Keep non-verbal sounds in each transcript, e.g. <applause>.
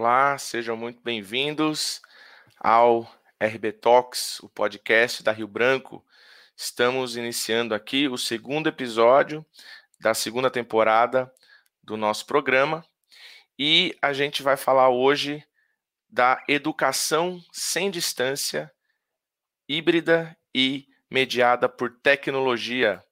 Olá, sejam muito bem-vindos ao RB Talks, o podcast da Rio Branco. Estamos iniciando aqui o segundo episódio da segunda temporada do nosso programa e a gente vai falar hoje da educação sem distância, híbrida e mediada por tecnologia.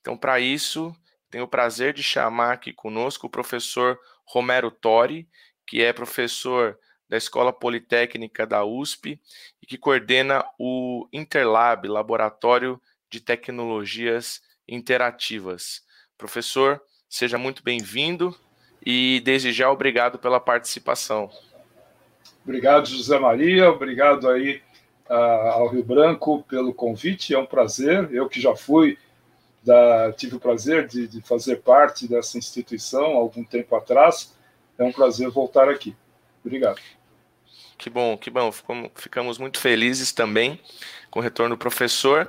Então, para isso, tenho o prazer de chamar aqui conosco o professor Romero Tori, que é professor da Escola Politécnica da USP e que coordena o Interlab, Laboratório de Tecnologias Interativas. Professor, seja muito bem-vindo e desde já obrigado pela participação. Obrigado, José Maria, obrigado aí uh, ao Rio Branco pelo convite, é um prazer. Eu que já fui, da, tive o prazer de, de fazer parte dessa instituição algum tempo atrás é um prazer voltar aqui. Obrigado. Que bom, que bom. Ficamos muito felizes também com o retorno do professor.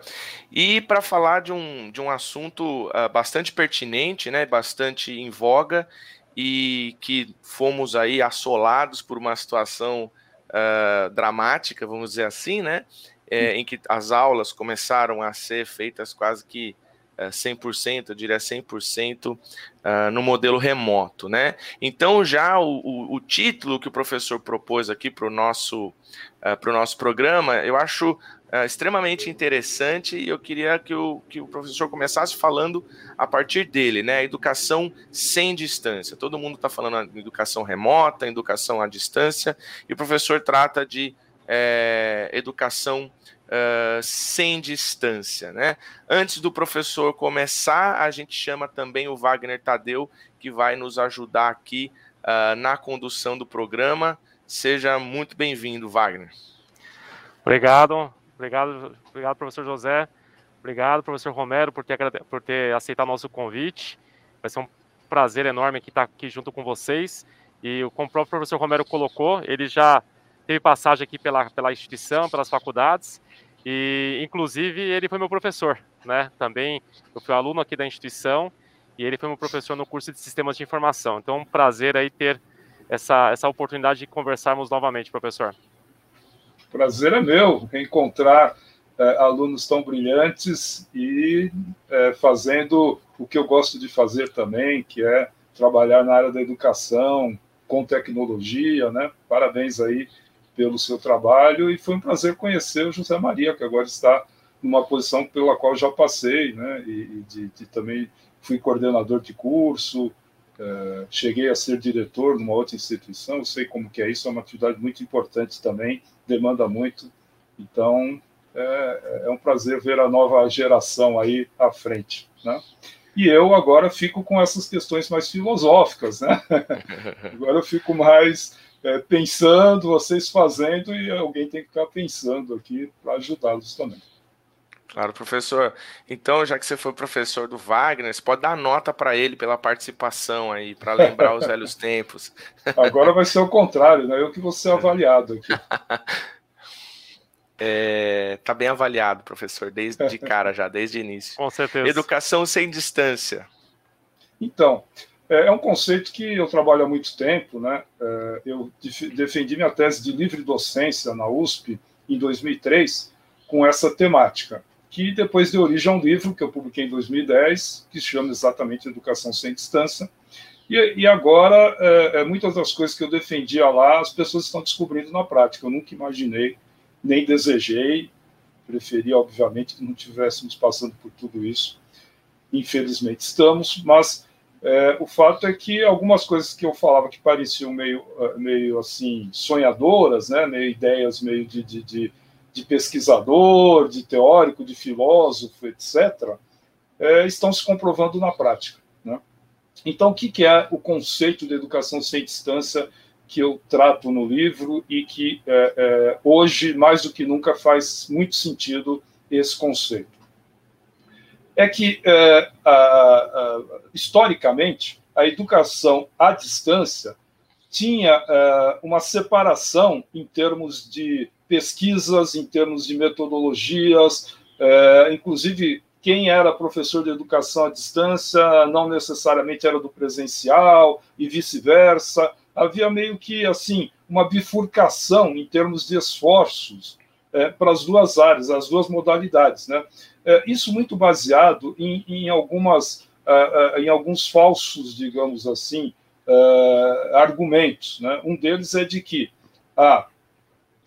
E para falar de um, de um assunto uh, bastante pertinente, né, bastante em voga, e que fomos aí assolados por uma situação uh, dramática, vamos dizer assim, né, é, em que as aulas começaram a ser feitas quase que 100%, eu diria 100% uh, no modelo remoto, né? Então, já o, o, o título que o professor propôs aqui para o nosso, uh, nosso programa, eu acho uh, extremamente interessante e eu queria que o, que o professor começasse falando a partir dele, né? Educação sem distância. Todo mundo está falando de educação remota, educação à distância, e o professor trata de é, educação uh, sem distância. Né? Antes do professor começar, a gente chama também o Wagner Tadeu, que vai nos ajudar aqui uh, na condução do programa. Seja muito bem-vindo, Wagner. Obrigado, obrigado, obrigado, professor José. Obrigado, professor Romero, por ter, por ter aceitado nosso convite. Vai ser um prazer enorme estar aqui junto com vocês. E como o próprio professor Romero colocou, ele já teve passagem aqui pela, pela instituição, pelas faculdades, e, inclusive, ele foi meu professor, né? Também eu fui aluno aqui da instituição e ele foi meu professor no curso de Sistemas de Informação. Então, um prazer aí ter essa, essa oportunidade de conversarmos novamente, professor. Prazer é meu encontrar é, alunos tão brilhantes e é, fazendo o que eu gosto de fazer também, que é trabalhar na área da educação com tecnologia, né? Parabéns aí pelo seu trabalho e foi um prazer conhecer o José Maria, que agora está numa posição pela qual já passei, né? E, e de, de, também fui coordenador de curso, é, cheguei a ser diretor numa outra instituição, sei como que é isso, é uma atividade muito importante também, demanda muito, então é, é um prazer ver a nova geração aí à frente, né? E eu agora fico com essas questões mais filosóficas, né? <laughs> agora eu fico mais é, pensando, vocês fazendo, e alguém tem que ficar pensando aqui para ajudá-los também. Claro, professor. Então, já que você foi professor do Wagner, você pode dar nota para ele pela participação aí, para lembrar os <laughs> velhos tempos. Agora vai ser o contrário, né? Eu que vou ser avaliado aqui. <laughs> É, tá bem avaliado, professor, desde de cara já, desde o início. <laughs> Com certeza. Educação sem distância. Então, é, é um conceito que eu trabalho há muito tempo, né? É, eu defendi minha tese de livre docência na USP em 2003 com essa temática, que depois deu origem a um livro que eu publiquei em 2010, que se chama exatamente Educação Sem Distância. E, e agora, é, muitas das coisas que eu defendia lá, as pessoas estão descobrindo na prática. Eu nunca imaginei, nem desejei, preferi, obviamente, que não estivéssemos passando por tudo isso. Infelizmente estamos, mas é, o fato é que algumas coisas que eu falava que pareciam meio, ah, meio assim sonhadoras, né, meio ideias meio de, de, de, de pesquisador, de teórico, de filósofo, etc., é, estão se comprovando na prática. Né? Então, o que, que é o conceito de educação sem distância que eu trato no livro e que é, é hoje, mais do que nunca, faz muito sentido esse conceito? É que, é, a, a, historicamente, a educação à distância tinha é, uma separação em termos de pesquisas, em termos de metodologias, é, inclusive quem era professor de educação à distância não necessariamente era do presencial e vice-versa. Havia meio que assim uma bifurcação em termos de esforços é, para as duas áreas, as duas modalidades. Né? É, isso muito baseado em, em algumas, uh, uh, em alguns falsos, digamos assim, argumentos. Né? Um deles é de que ah,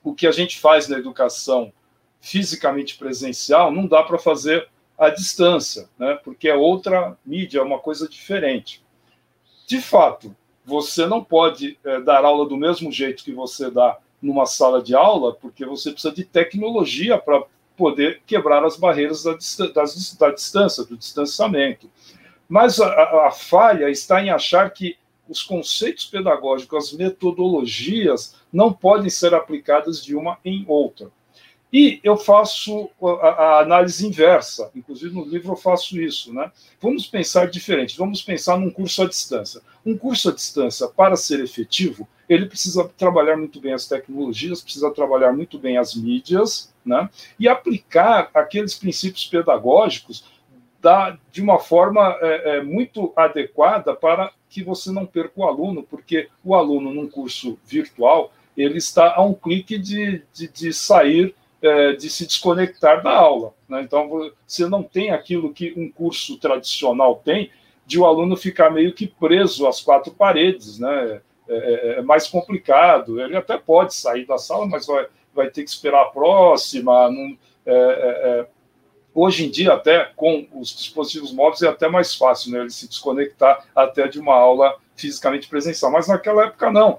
o que a gente faz na educação fisicamente presencial não dá para fazer à distância, né? porque é outra mídia, é uma coisa diferente. De fato, você não pode é, dar aula do mesmo jeito que você dá numa sala de aula, porque você precisa de tecnologia para poder quebrar as barreiras da, da, distância, do distanciamento. Mas a, a, a falha está em achar que os conceitos pedagógicos, as metodologias, não podem ser aplicadas de uma em outra. E eu faço a, a, análise inversa, inclusive no livro eu faço isso. Né? Vamos pensar diferente, vamos pensar num curso à distância. Um curso à distância, para ser efetivo, ele precisa trabalhar muito bem as tecnologias, precisa trabalhar muito bem as mídias, né? e aplicar aqueles princípios pedagógicos da, de uma forma é, é, muito adequada para que você não perca o aluno, porque o aluno num curso virtual ele está a um clique de, de, de sair é, de se desconectar da aula. Né? Então, você não tem aquilo que um curso tradicional tem, de o aluno ficar meio que preso às quatro paredes. Né? É, é, é mais complicado. Ele até pode sair da sala, mas vai, vai ter que esperar a próxima. Não, é, é, é, hoje em dia, até com os dispositivos móveis, é até mais fácil né? ele se desconectar até de uma aula fisicamente presencial. Mas naquela época, não.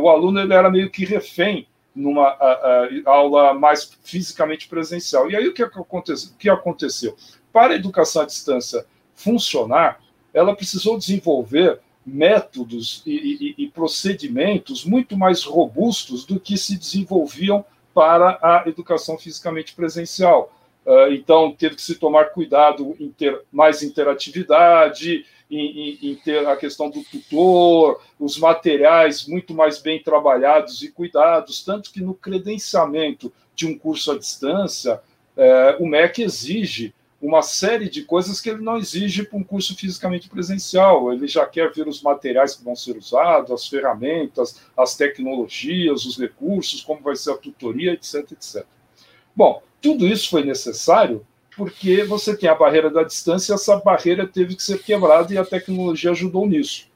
o aluno ele era meio que refém numa a, a, aula mais fisicamente presencial. E aí o que aconteceu? O que aconteceu? Para a educação à distância funcionar, ela precisou desenvolver métodos e, e, e procedimentos muito mais robustos do que se desenvolviam para a educação fisicamente presencial. Uh, então, teve que se tomar cuidado em ter mais interatividade, em, em, em, ter a questão do tutor, os materiais muito mais bem trabalhados e cuidados, tanto que no credenciamento de um curso à distância, é, o MEC exige uma série de coisas que ele não exige para um curso fisicamente presencial. Ele já quer ver os materiais que vão ser usados, as ferramentas, as tecnologias, os recursos, como vai ser a tutoria, etc, etc. Bom, tudo isso foi necessário porque você tem a barreira da distância e essa barreira teve que ser quebrada e a tecnologia ajudou nisso.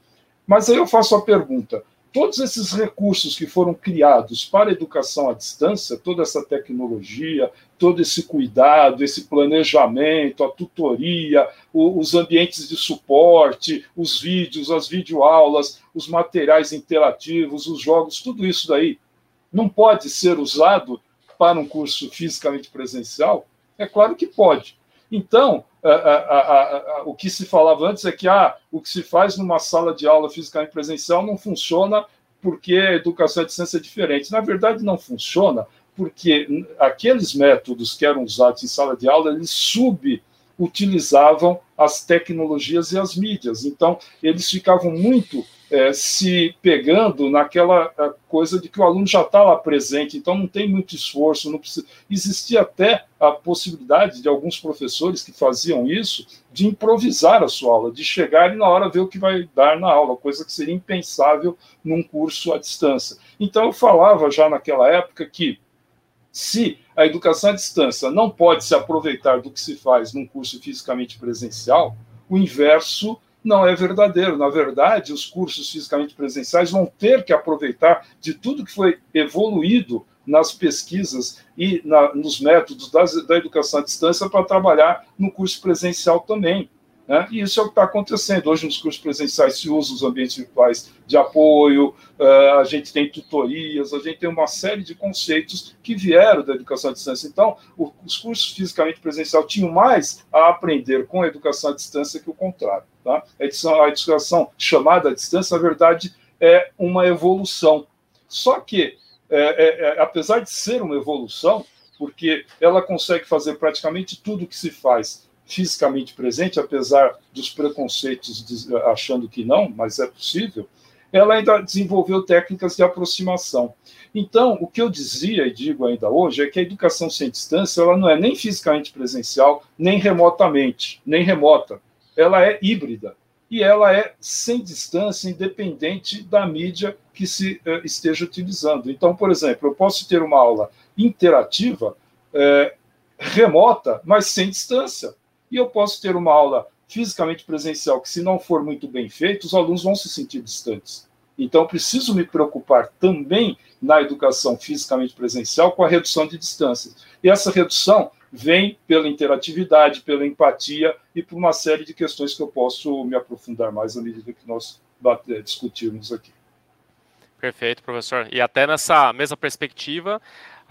Mas aí eu faço a pergunta: todos esses recursos que foram criados para a educação à distância, toda essa tecnologia, todo esse cuidado, esse planejamento, a tutoria, os ambientes de suporte, os vídeos, as videoaulas, os materiais interativos, os jogos, tudo isso daí não pode ser usado para um curso fisicamente presencial? É claro que pode. Então, a, a, a, o que se falava antes é que ah, o que se faz numa sala de aula fisicamente presencial não funciona porque educação à distância é diferente. Na verdade, não funciona porque aqueles métodos que eram usados em sala de aula, eles subutilizavam as tecnologias e as mídias. Então, eles ficavam muito é, se pegando naquela coisa de que o aluno já está lá presente, então não tem muito esforço, não precisa. Existia até a possibilidade de alguns professores que faziam isso de improvisar a sua aula, de chegar e na hora ver o que vai dar na aula, coisa que seria impensável num curso à distância. Então eu falava já naquela época que se a educação à distância não pode se aproveitar do que se faz num curso fisicamente presencial, o inverso não é verdadeiro. Na verdade, os cursos fisicamente presenciais vão ter que aproveitar de tudo que foi evoluído nas pesquisas e na, nos métodos das, da educação à distância para trabalhar no curso presencial também. Né? E isso é o que está acontecendo. Hoje, nos cursos presenciais, se usa os ambientes virtuais de apoio, uh, a gente tem tutorias, a gente tem uma série de conceitos que vieram da educação à distância. Então, os cursos fisicamente presencial tinham mais a aprender com a educação à distância que o contrário. Tá? A, edição, a educação chamada à distância, na verdade, é uma evolução. Só que, é, é, é, apesar de ser uma evolução, porque ela consegue fazer praticamente tudo o que se faz fisicamente presente, apesar dos preconceitos de, achando que não, mas é possível, ela ainda desenvolveu técnicas de aproximação. Então, o que eu dizia e digo ainda hoje é que a educação sem distância ela não é nem fisicamente presencial, nem remotamente, nem remota. Ela é híbrida. e ela é sem distância, independente da mídia que se uh, esteja utilizando. Então, por exemplo, eu posso ter uma aula interativa uh, remota, mas sem distância. E eu posso ter uma aula fisicamente presencial que, se não for muito bem feita, os alunos vão se sentir distantes. Então, preciso me preocupar também na educação fisicamente presencial com a redução de distâncias. E essa redução vem pela interatividade, pela empatia e por uma série de questões que eu posso me aprofundar mais à medida que nós discutirmos aqui. Perfeito, professor. E até nessa mesma perspectiva,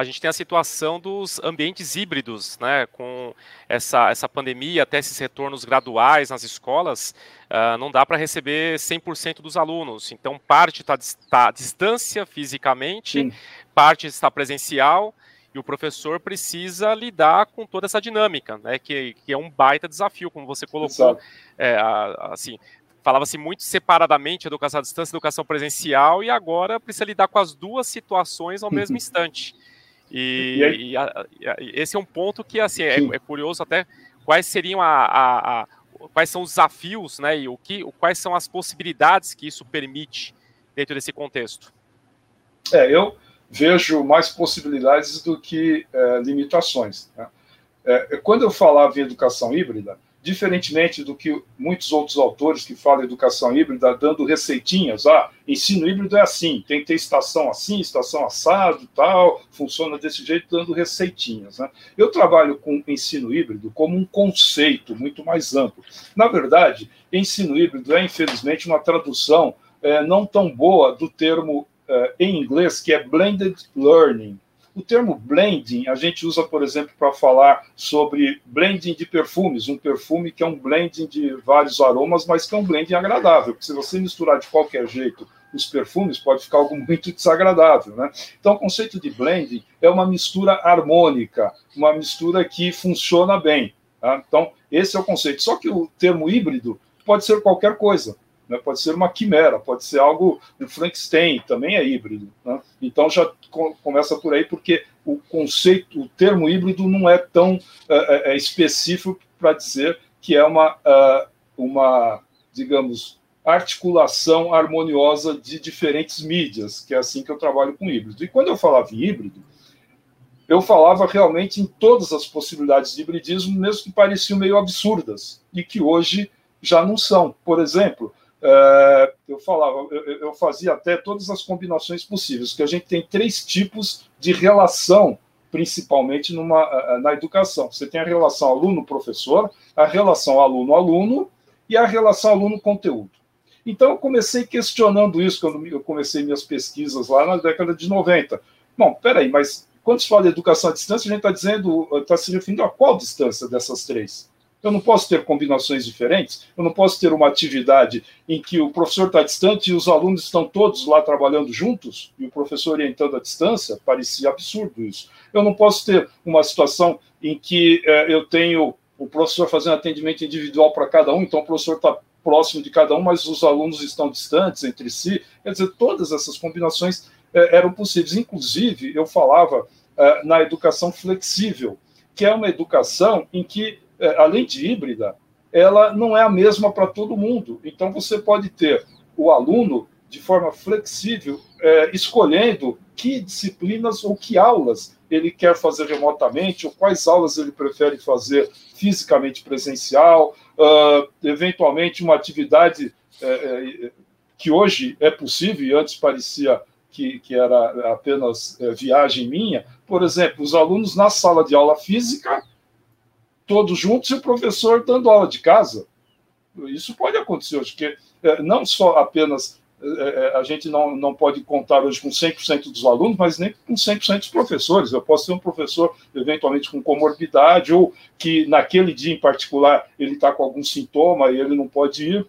a gente tem a situação dos ambientes híbridos, né? Com essa, essa pandemia, até esses retornos graduais nas escolas, uh, não dá para receber 100% dos alunos. Então, parte está tá à distância fisicamente, Sim. parte está presencial, e o professor precisa lidar com toda essa dinâmica, né? Que, que é um baita desafio, como você colocou. É, assim, falava-se muito separadamente educação à distância, educação presencial, e agora precisa lidar com as duas situações ao mesmo instante. E, e, e, esse é um ponto que assim é, é curioso até quais seriam a, a, a, quais são os desafios, né? E o que, quais são as possibilidades que isso permite dentro desse contexto? É, eu vejo mais possibilidades do que é, limitações. Né? É, quando eu falava em educação híbrida, diferentemente do que muitos outros autores que falam educação híbrida, dando receitinhas, ah, ensino híbrido é assim, tem que ter estação assim, estação assado, tal, funciona desse jeito, dando receitinhas. Né? Eu trabalho com ensino híbrido como um conceito muito mais amplo. Na verdade, ensino híbrido é, infelizmente, uma tradução é, não tão boa do termo é, em inglês, que é blended learning. O termo blending a gente usa, por exemplo, para falar sobre blending de perfumes, um perfume que é um blending de vários aromas, mas que é um blending agradável, porque se você misturar de qualquer jeito os perfumes, pode ficar algo muito desagradável. Né? Então, o conceito de blending é uma mistura harmônica, uma mistura que funciona bem. Tá? Então, esse é o conceito. Só que o termo híbrido pode ser qualquer coisa né? pode ser uma quimera, pode ser algo, um Frankenstein também é híbrido. Né? Então já começa por aí, porque o conceito, o termo híbrido não é tão é, é específico para dizer que é uma, uh, uma, digamos, articulação harmoniosa de diferentes mídias, que é assim que eu trabalho com híbrido. E quando eu falava em híbrido, eu falava realmente em todas as possibilidades de hibridismo, mesmo que pareciam meio absurdas, e que hoje já não são. Por exemplo, é, eu falava, eu, eu, fazia até todas as combinações possíveis, que a gente tem três tipos de relação, principalmente numa, na educação. Você tem a relação aluno-professor, a relação aluno-aluno e a relação aluno-conteúdo. Então, eu comecei questionando isso quando eu comecei minhas pesquisas lá na década de 90. Bom, peraí, mas quando se fala de educação à distância, a gente está dizendo, está se referindo a qual distância dessas três? Eu não posso ter combinações diferentes, eu não posso ter uma atividade em que o professor está distante e os alunos estão todos lá trabalhando juntos, e o professor orientando à distância, parecia absurdo isso. Eu não posso ter uma situação em que eh, eu tenho o professor fazendo atendimento individual para cada um, então o professor está próximo de cada um, mas os alunos estão distantes entre si. Quer dizer, todas essas combinações eh, eram possíveis. Inclusive, eu falava eh, na educação flexível, que é uma educação em que além de híbrida, ela não é a mesma para todo mundo. Então, você pode ter o aluno de forma flexível, é, escolhendo que disciplinas ou que aulas ele quer fazer remotamente, ou quais aulas ele prefere fazer fisicamente presencial, uh, eventualmente uma atividade é, é, que hoje é possível e antes parecia que, que era apenas é, viagem minha. Por exemplo, os alunos na sala de aula física todos juntos e o professor dando aula de casa. Isso pode acontecer hoje, porque é, não só apenas é, é, a gente não, não pode contar hoje com 100% dos alunos, mas nem com 100% dos professores. Eu posso ter um professor, eventualmente, com comorbidade, ou que naquele dia em particular ele está com algum sintoma e ele não pode ir,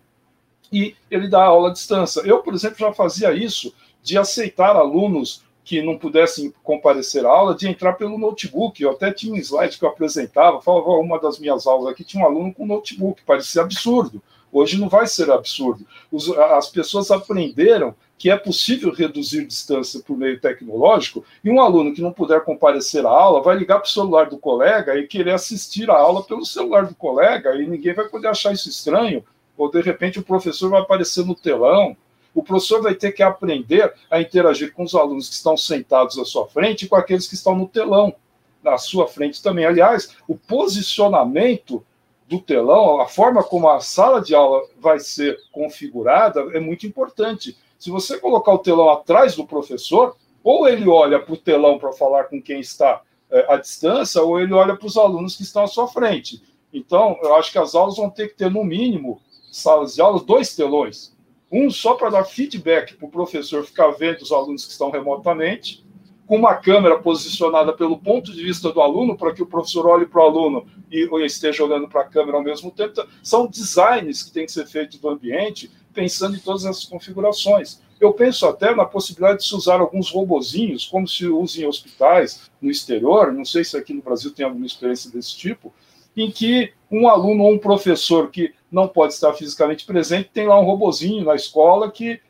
e ele dá aula à distância. Eu, por exemplo, já fazia isso de aceitar alunos que não pudessem comparecer à aula, de entrar pelo notebook. Eu até tinha um slide que eu apresentava, falava, uma das minhas aulas aqui tinha um aluno com notebook, parecia absurdo. Hoje não vai ser absurdo. Os, as pessoas aprenderam que é possível reduzir distância por meio tecnológico, e um aluno que não puder comparecer à aula vai ligar para o celular do colega e querer assistir a aula pelo celular do colega, e ninguém vai poder achar isso estranho, ou de repente o professor vai aparecer no telão, o professor vai ter que aprender a interagir com os alunos que estão sentados à sua frente e com aqueles que estão no telão, na sua frente também. Aliás, o posicionamento do telão, a forma como a sala de aula vai ser configurada é muito importante. Se você colocar o telão atrás do professor, ou ele olha para o telão para falar com quem está é, à distância, ou ele olha para os alunos que estão à sua frente. Então, eu acho que as aulas vão ter que ter, no mínimo, salas de aulas, dois telões. Um só para dar feedback para o professor ficar vendo os alunos que estão remotamente, com uma câmera posicionada pelo ponto de vista do aluno, para que o professor olhe para o aluno e esteja olhando para a câmera ao mesmo tempo. Então, são designs que têm que ser feitos do ambiente, pensando em todas essas configurações. Eu penso até na possibilidade de se usar alguns robozinhos, como se usa em hospitais no exterior, não sei se aqui no Brasil tem alguma experiência desse tipo, em que um aluno ou um professor que não pode estar fisicamente presente tem lá um robozinho na escola que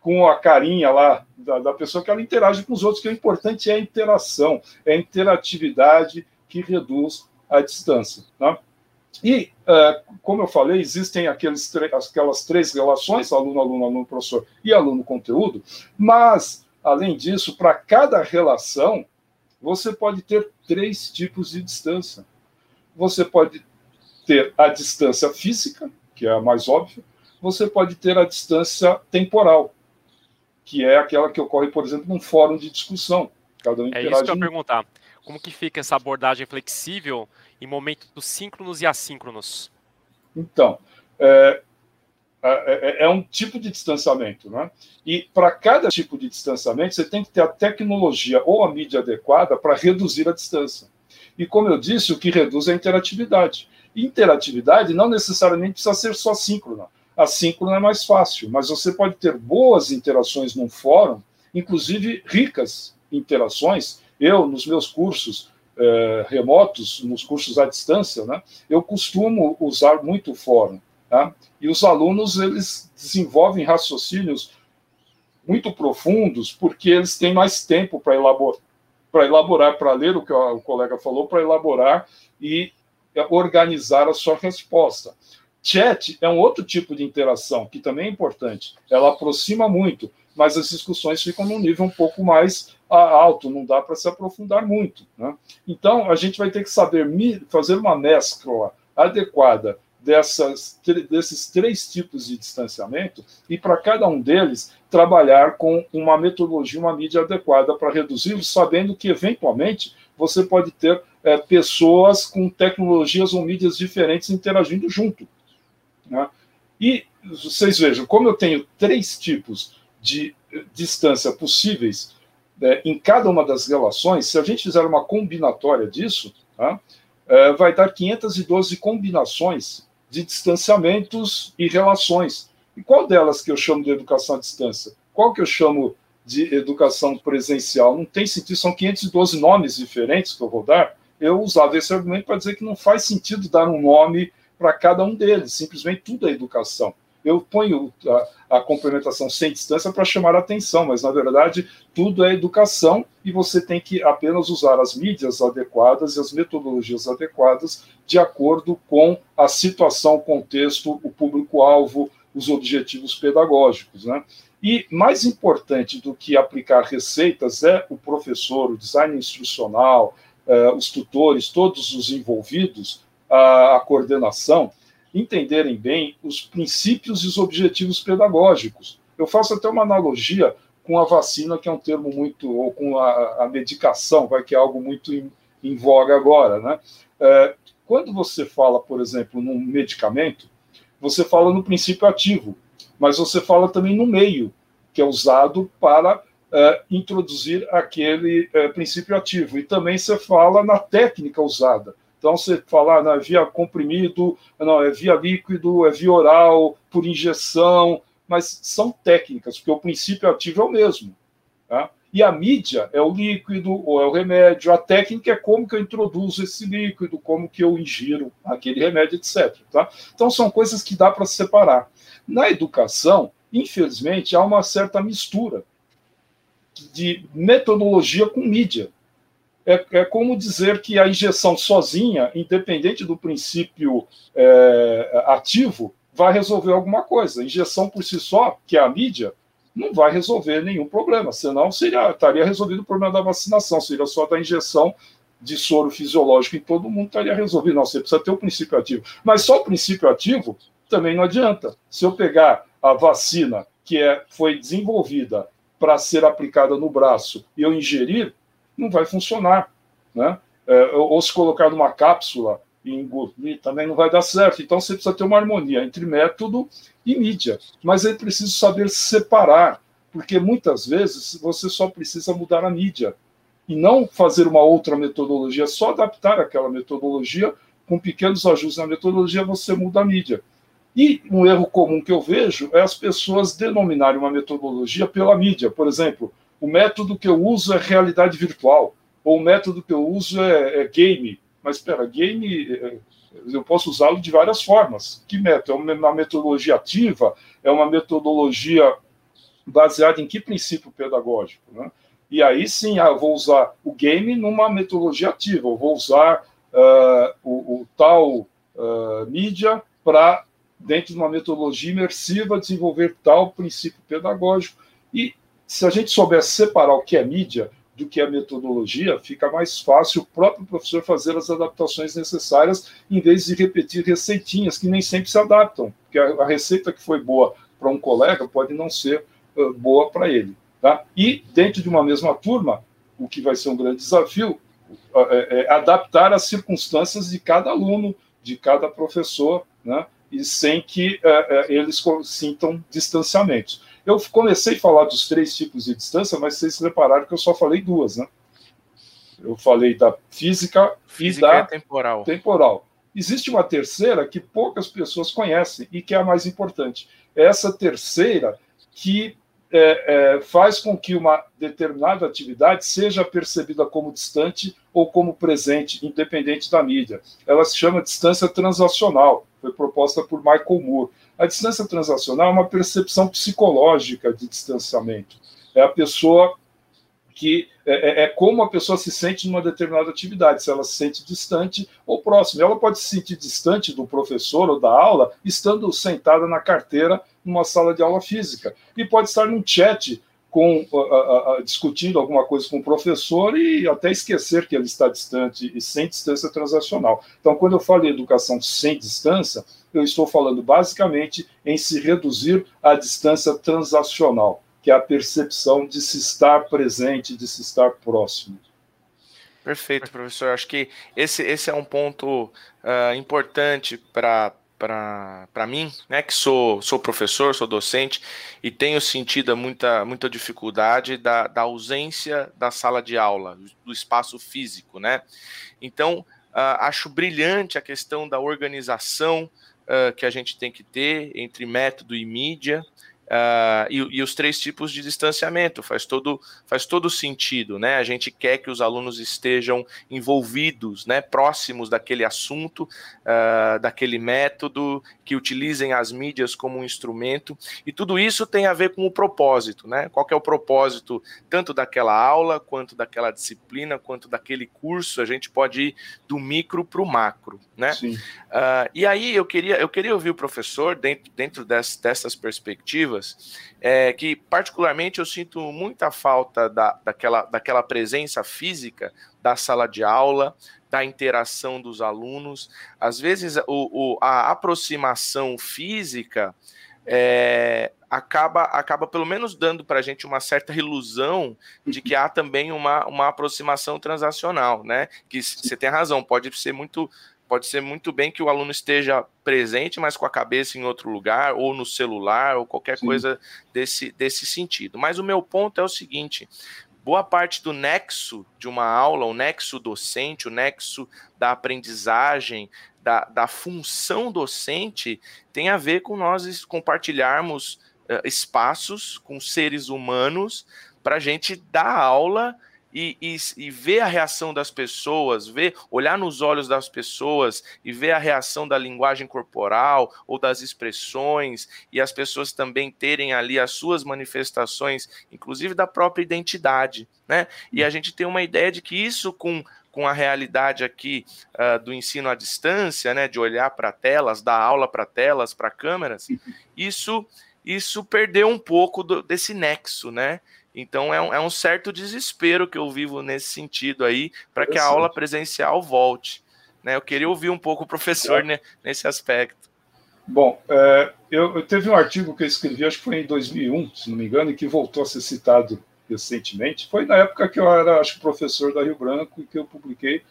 com a carinha lá da, da, pessoa que ela interage com os outros, que o importante é a interação, é a interatividade que reduz a distância. Tá? E, uh, como eu falei, existem aqueles aquelas três relações, aluno, aluno, aluno, professor e aluno-conteúdo, mas, além disso, para cada relação, você pode ter três tipos de distância. Você pode ter a distância física, que é a mais óbvia, você pode ter a distância temporal, que é aquela que ocorre, por exemplo, num fórum de discussão. Cada um é isso que eu ia perguntar. Como que fica essa abordagem flexível em momentos síncronos e assíncronos? Então, é, é, é, é um tipo de distanciamento, né? E para cada tipo de distanciamento, você tem que ter a tecnologia ou a mídia adequada para reduzir a distância. E como eu disse, o que reduz é a interatividade. Interatividade não necessariamente precisa ser só síncrona assíncrono é mais fácil, mas você pode ter boas interações num fórum, inclusive ricas interações. Eu, nos meus cursos eh, remotos, nos cursos à distância, né, eu costumo usar muito o fórum. Tá? E os alunos, eles desenvolvem raciocínios muito profundos, porque eles têm mais tempo para elaborar, para elaborar, para ler o que o colega falou, para elaborar e organizar a sua resposta. Chat é um outro tipo de interação que também é importante. Ela aproxima muito, mas as discussões ficam num nível um pouco mais alto, não dá para se aprofundar muito. Né? Então, a gente vai ter que saber fazer uma mescla adequada dessas, desses três tipos de distanciamento e, para cada um deles, trabalhar com uma metodologia, uma mídia adequada para reduzi-los, sabendo que, eventualmente, você pode ter é, pessoas com tecnologias ou mídias diferentes interagindo junto. Né? E vocês vejam, como eu tenho três tipos de distância possíveis é, em cada uma das relações, se a gente fizer uma combinatória disso, tá? é, vai dar 512 combinações de distanciamentos e relações. E qual delas que eu chamo de educação à distância? Qual que eu chamo de educação presencial? Não tem sentido, são 512 nomes diferentes que eu vou dar. Eu usava esse argumento para dizer que não faz sentido dar um nome para cada um deles. Simplesmente tudo é educação. Eu ponho a, a complementação sem distância para chamar a atenção, mas na verdade tudo é educação e você tem que apenas usar as mídias adequadas e as metodologias adequadas de acordo com a situação, o contexto, o público-alvo, os objetivos pedagógicos. Né? E mais importante do que aplicar receitas é o professor, o design instrucional, eh, os tutores, todos os envolvidos a, coordenação entenderem bem os princípios e os objetivos pedagógicos. Eu faço até uma analogia com a vacina, que é um termo muito, ou com a, a medicação, vai que é algo muito em, em voga agora, né? É, quando você fala, por exemplo, num medicamento, você fala no princípio ativo, mas você fala também no meio, que é usado para é, introduzir aquele é, princípio ativo. E também você fala na técnica usada. Então, você falar, ah, não, é via comprimido, não, é via líquido, é via oral, por injeção, mas são técnicas, porque o princípio ativo é o mesmo. Tá? E a mídia é o líquido ou é o remédio, a técnica é como que eu introduzo esse líquido, como que eu ingiro aquele remédio, etc. Tá? Então, são coisas que dá para separar. Na educação, infelizmente, há uma certa mistura de metodologia com mídia é, é como dizer que a injeção sozinha, independente do princípio é, ativo, vai resolver alguma coisa. A injeção por si só, que é a mídia, não vai resolver nenhum problema, senão seria, estaria resolvido o problema da vacinação, seria só da injeção de soro fisiológico em todo mundo, estaria resolvido. Não, você precisa ter o princípio ativo. Mas só o princípio ativo também não adianta. Se eu pegar a vacina que é, foi desenvolvida para ser aplicada no braço e eu ingerir, não vai funcionar. Né? É, ou se colocar numa cápsula e engolir, também não vai dar certo. Então você precisa ter uma harmonia entre método e mídia. Mas é preciso saber separar, porque muitas vezes você só precisa mudar a mídia e não fazer uma outra metodologia, só adaptar aquela metodologia com pequenos ajustes na metodologia, você muda a mídia. E um erro comum que eu vejo é as pessoas denominarem uma metodologia pela mídia. Por exemplo, o método que eu uso é realidade virtual, ou o método que eu uso é, é game. Mas espera, game é, eu posso usá-lo de várias formas. Que método? É uma metodologia ativa? É uma metodologia baseada em que princípio pedagógico? Né? E aí sim, ah, eu vou usar o game numa metodologia ativa, eu vou usar uh, o, o, tal uh, mídia para dentro de uma metodologia imersiva, desenvolver tal princípio pedagógico. E se a gente soubesse separar o que é mídia do que é metodologia, fica mais fácil o próprio professor fazer as adaptações necessárias, em vez de repetir receitinhas que nem sempre se adaptam, porque a, receita que foi boa para um colega pode não ser uh, boa para ele. Tá? E dentro de uma mesma turma, o que vai ser um grande desafio é, é adaptar as circunstâncias de cada aluno, de cada professor, né? e sem que eles sintam distanciamentos. Eu comecei a falar dos três tipos de distância, mas vocês repararam que eu só falei duas, né? Eu falei da física, física e da temporal. temporal. Existe uma terceira que poucas pessoas conhecem e que é a mais importante. É essa terceira que é, é, faz com que uma determinada atividade seja percebida como distante ou como presente, independente da mídia. Ela se chama distância transacional, foi proposta por Michael Moore. A distância transacional é uma percepção psicológica de distanciamento. É a pessoa que é, é, é, como a pessoa se sente numa determinada atividade, se ela se sente distante ou próxima. Ela pode se sentir distante do professor ou da aula, estando sentada na carteira numa sala de aula física, e pode estar num chat com, uh, uh, discutindo alguma coisa com o professor e até esquecer que ele está distante e sem distância transacional. Então, quando eu falo em educação sem distância, eu estou falando basicamente em se reduzir à distância transacional, que é a percepção de se estar presente, de se estar próximo. Perfeito, professor. Acho que esse, esse é um ponto uh, importante para para mim, né, que sou, sou professor, sou docente e tenho sentido muita, muita dificuldade da, da ausência da sala de aula, do espaço físico, né? Então, uh, acho brilhante a questão da organização uh, que a gente tem que ter entre método e mídia, Uh, e, e, os três tipos de distanciamento faz todo, faz todo sentido, né? A gente quer que os alunos estejam envolvidos, né, próximos daquele assunto, uh, daquele método, que utilizem as mídias como um instrumento, e tudo isso tem a ver com o propósito, né? Qual é o propósito tanto daquela aula, quanto daquela disciplina, quanto daquele curso? A gente pode ir do micro para o macro, né? Uh, e aí eu queria, eu queria ouvir o professor dentro, dentro dessas, dessas perspectivas é, que particularmente eu sinto muita falta da, daquela, daquela presença física da sala de aula, da interação dos alunos. Às vezes o, o a aproximação física é, acaba, acaba pelo menos dando para a gente uma certa ilusão de que há também uma, uma aproximação transacional, né? Que você tem razão, pode ser muito Pode ser muito bem que o aluno esteja presente, mas com a cabeça em outro lugar, ou no celular, ou qualquer Sim. coisa desse, desse sentido. Mas o meu ponto é o seguinte: boa parte do nexo de uma aula, o nexo docente, o nexo da aprendizagem, da, da função docente, tem a ver com nós compartilharmos uh, espaços com seres humanos para a gente dar aula e, e, e, ver a reação das pessoas, ver, olhar nos olhos das pessoas e ver a reação da linguagem corporal ou das expressões, e as pessoas também terem ali as suas manifestações, inclusive da própria identidade, né? E a gente tem uma ideia de que isso com com a realidade aqui uh, do ensino à distância, né, de olhar para telas, dar aula para telas, para câmeras, <laughs> isso isso perdeu um pouco do, desse nexo, né? Então é um, é um, certo desespero que eu vivo nesse sentido aí para que a aula presencial volte. Né? Eu queria ouvir um pouco o professor né, nesse aspecto. Bom, é, eu, eu, teve um artigo que eu escrevi, acho que foi em 2001, se não me engano, e que voltou a ser citado recentemente. Foi na época que eu era, acho professor da Rio Branco e que eu publiquei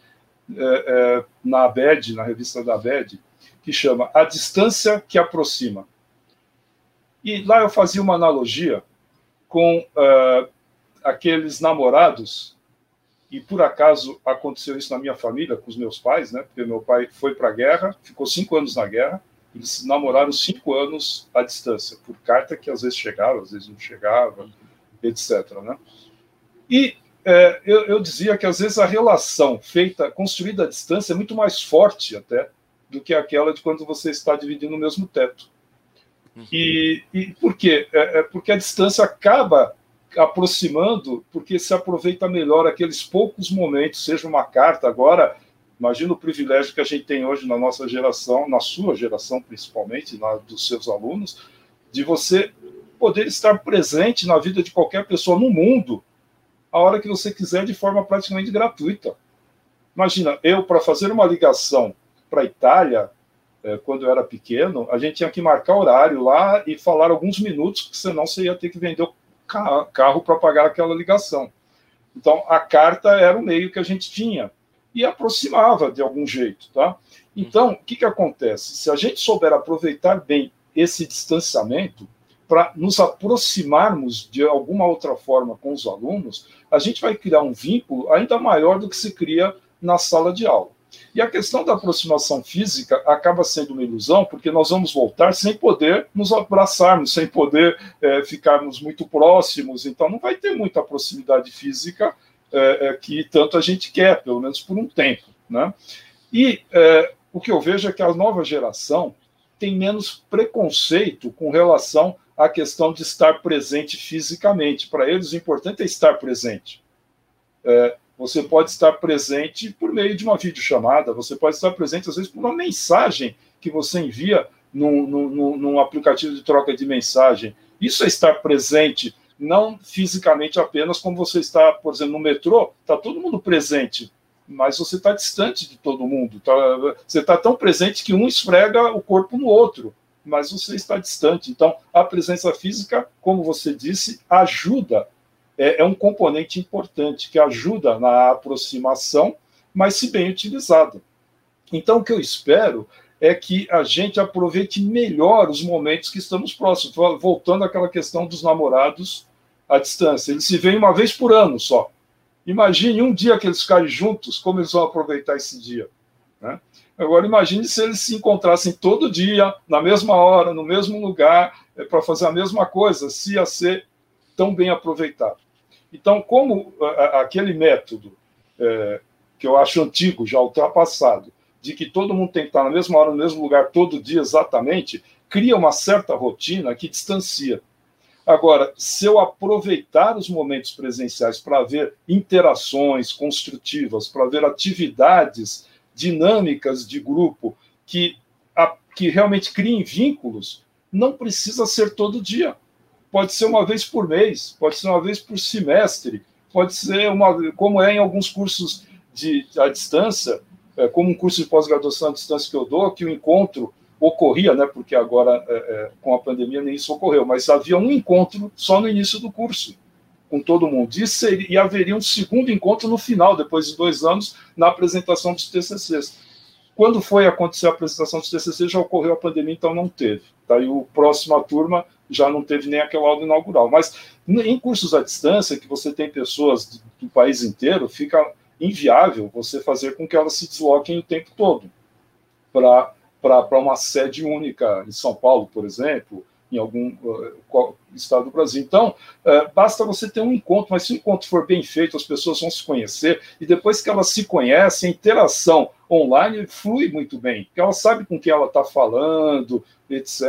é, é, na ABED, na revista da ABED, que chama A Distância que Aproxima. E lá eu fazia uma analogia com uh, aqueles namorados, e por acaso aconteceu isso na minha família, com os meus pais, né? Porque meu pai foi para a guerra, ficou cinco anos na guerra, eles namoraram cinco anos à distância, por carta que às vezes chegava, às vezes não chegava, etc. Né? E é, eu, eu, dizia que às vezes a relação feita, construída à distância, é muito mais forte até do que aquela de quando você está dividindo o mesmo teto. Uhum. E, e por quê? É, é porque a distância acaba aproximando, porque se aproveita melhor aqueles poucos momentos, seja uma carta agora. Imagina o privilégio que a gente tem hoje na nossa geração, na sua geração principalmente, na dos seus alunos, de você poder estar presente na vida de qualquer pessoa no mundo a hora que você quiser, de forma praticamente gratuita. Imagina, eu, para fazer uma ligação para a Itália, quando eu era pequeno, a gente tinha que marcar horário lá e falar alguns minutos, porque senão você ia ter que vender o carro para pagar aquela ligação. Então, a carta era o meio que a gente tinha e aproximava de algum jeito, tá? Então, o que, que acontece? Se a gente souber aproveitar bem esse distanciamento para nos aproximarmos de alguma outra forma com os alunos, a gente vai criar um vínculo ainda maior do que se cria na sala de aula. E a questão da aproximação física acaba sendo uma ilusão, porque nós vamos voltar sem poder nos abraçarmos, sem poder é, ficarmos muito próximos, então não vai ter muita proximidade física é, é, que tanto a gente quer, pelo menos por um tempo. Né? E é, o que eu vejo é que a nova geração tem menos preconceito com relação à questão de estar presente fisicamente. Para eles, o importante é estar presente. É, você pode estar presente por meio de uma videochamada, você pode estar presente, às vezes, por uma mensagem que você envia num, num, num aplicativo de troca de mensagem. Isso é estar presente, não fisicamente apenas, como você está, por exemplo, no metrô, está todo mundo presente, mas você está distante de todo mundo. Tá, você está tão presente que um esfrega o corpo no outro, mas você está distante. Então, a presença física, como você disse, ajuda é, é um componente importante que ajuda na aproximação, mas se bem utilizado. Então, o que eu espero é que a gente aproveite melhor os momentos que estamos próximos. Voltando àquela questão dos namorados à distância. Eles se veem uma vez por ano só. Imagine um dia que eles ficarem juntos, como eles vão aproveitar esse dia. Né? Agora, imagine se eles se encontrassem todo dia, na mesma hora, no mesmo lugar, é, para fazer a mesma coisa, se ia ser tão bem aproveitado. Então, como aquele método é, que eu acho antigo, já ultrapassado, de que todo mundo tem que estar na mesma hora, no mesmo lugar, todo dia exatamente, cria uma certa rotina que distancia. Agora, se eu aproveitar os momentos presenciais para ver interações construtivas, para ver atividades dinâmicas de grupo que, a, que realmente criem vínculos, não precisa ser todo dia pode ser uma vez por mês, pode ser uma vez por semestre, pode ser uma, como é em alguns cursos de à distância, é, como um curso de pós-graduação à distância que eu dou, que o encontro ocorria, né, porque agora é, é, com a pandemia nem isso ocorreu, mas havia um encontro só no início do curso com todo mundo e, seria, e haveria um segundo encontro no final, depois de dois anos, na apresentação dos TCCs. Quando foi acontecer a apresentação dos TCCs, já ocorreu a pandemia, então não teve. Tá? O próxima turma já não teve nem aquela aula inaugural. Mas em cursos à distância, que você tem pessoas do país inteiro, fica inviável você fazer com que elas se desloquem o tempo todo para uma sede única em São Paulo, por exemplo, em algum uh, estado do Brasil. Então, uh, basta você ter um encontro, mas se o encontro for bem feito, as pessoas vão se conhecer, e depois que elas se conhecem, a interação online flui muito bem, porque ela sabe com quem ela está falando, etc.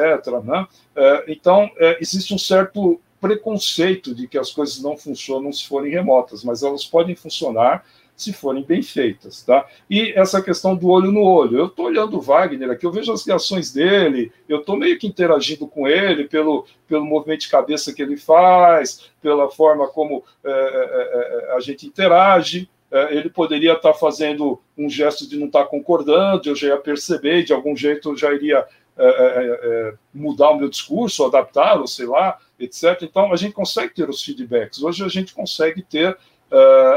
Né? Uh, então, existe um certo preconceito de que as coisas não funcionam se forem remotas, mas elas podem funcionar se forem bem feitas. Tá? E essa questão do olho no olho. Eu estou olhando o Wagner aqui, eu vejo as reações dele, eu estou meio que interagindo com ele pelo, pelo movimento de cabeça que ele faz, pela forma como é, é, é a gente interage. É, ele poderia estar tá fazendo um gesto de não estar tá concordando, eu já ia perceber, de algum jeito eu já iria é, é, mudar o meu discurso, adaptar, sei lá, etc. Então, a gente consegue ter os feedbacks. Hoje, a gente consegue ter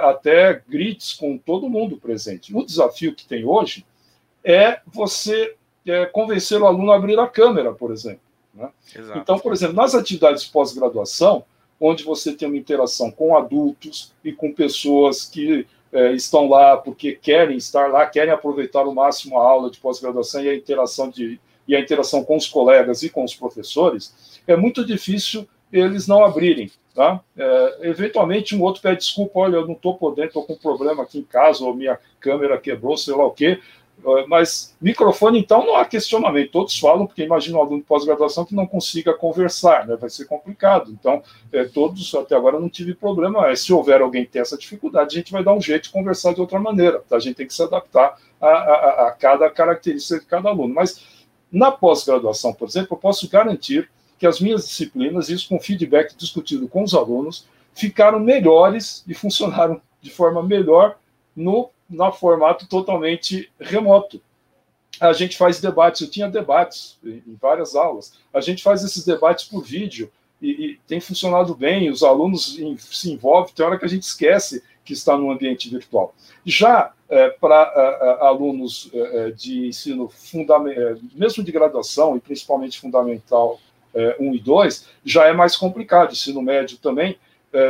até grits com todo mundo presente. O desafio que tem hoje é você é, convencer o aluno a abrir a câmera, por exemplo. Né? Então, por exemplo, nas atividades pós-graduação, onde você tem uma interação com adultos e com pessoas que é, estão lá porque querem estar lá, querem aproveitar o máximo a aula de pós-graduação e a interação de e a interação com os colegas e com os professores, é muito difícil eles não abrirem. Tá? É, eventualmente, um outro pede desculpa: olha, eu não estou podendo, estou com um problema aqui em casa, ou minha câmera quebrou, sei lá o quê. É, mas microfone, então, não há questionamento. Todos falam, porque imagina um aluno de pós-graduação que não consiga conversar, né? vai ser complicado. Então, é, todos, até agora, não tive problema. É, se houver alguém que tem essa dificuldade, a gente vai dar um jeito de conversar de outra maneira. Tá? A gente tem que se adaptar a, a, a cada característica de cada aluno. Mas na pós-graduação, por exemplo, eu posso garantir que as minhas disciplinas, isso com feedback discutido com os alunos, ficaram melhores e funcionaram de forma melhor no, no formato totalmente remoto. A gente faz debates, eu tinha debates em, várias aulas, a gente faz esses debates por vídeo e, e tem funcionado bem, os alunos se envolvem, tem hora que a gente esquece que está no ambiente virtual. Já para é, é, alunos é, é, de ensino fundamental, é, mesmo de graduação e principalmente fundamental 1 e 2, já é mais complicado. Ensino médio também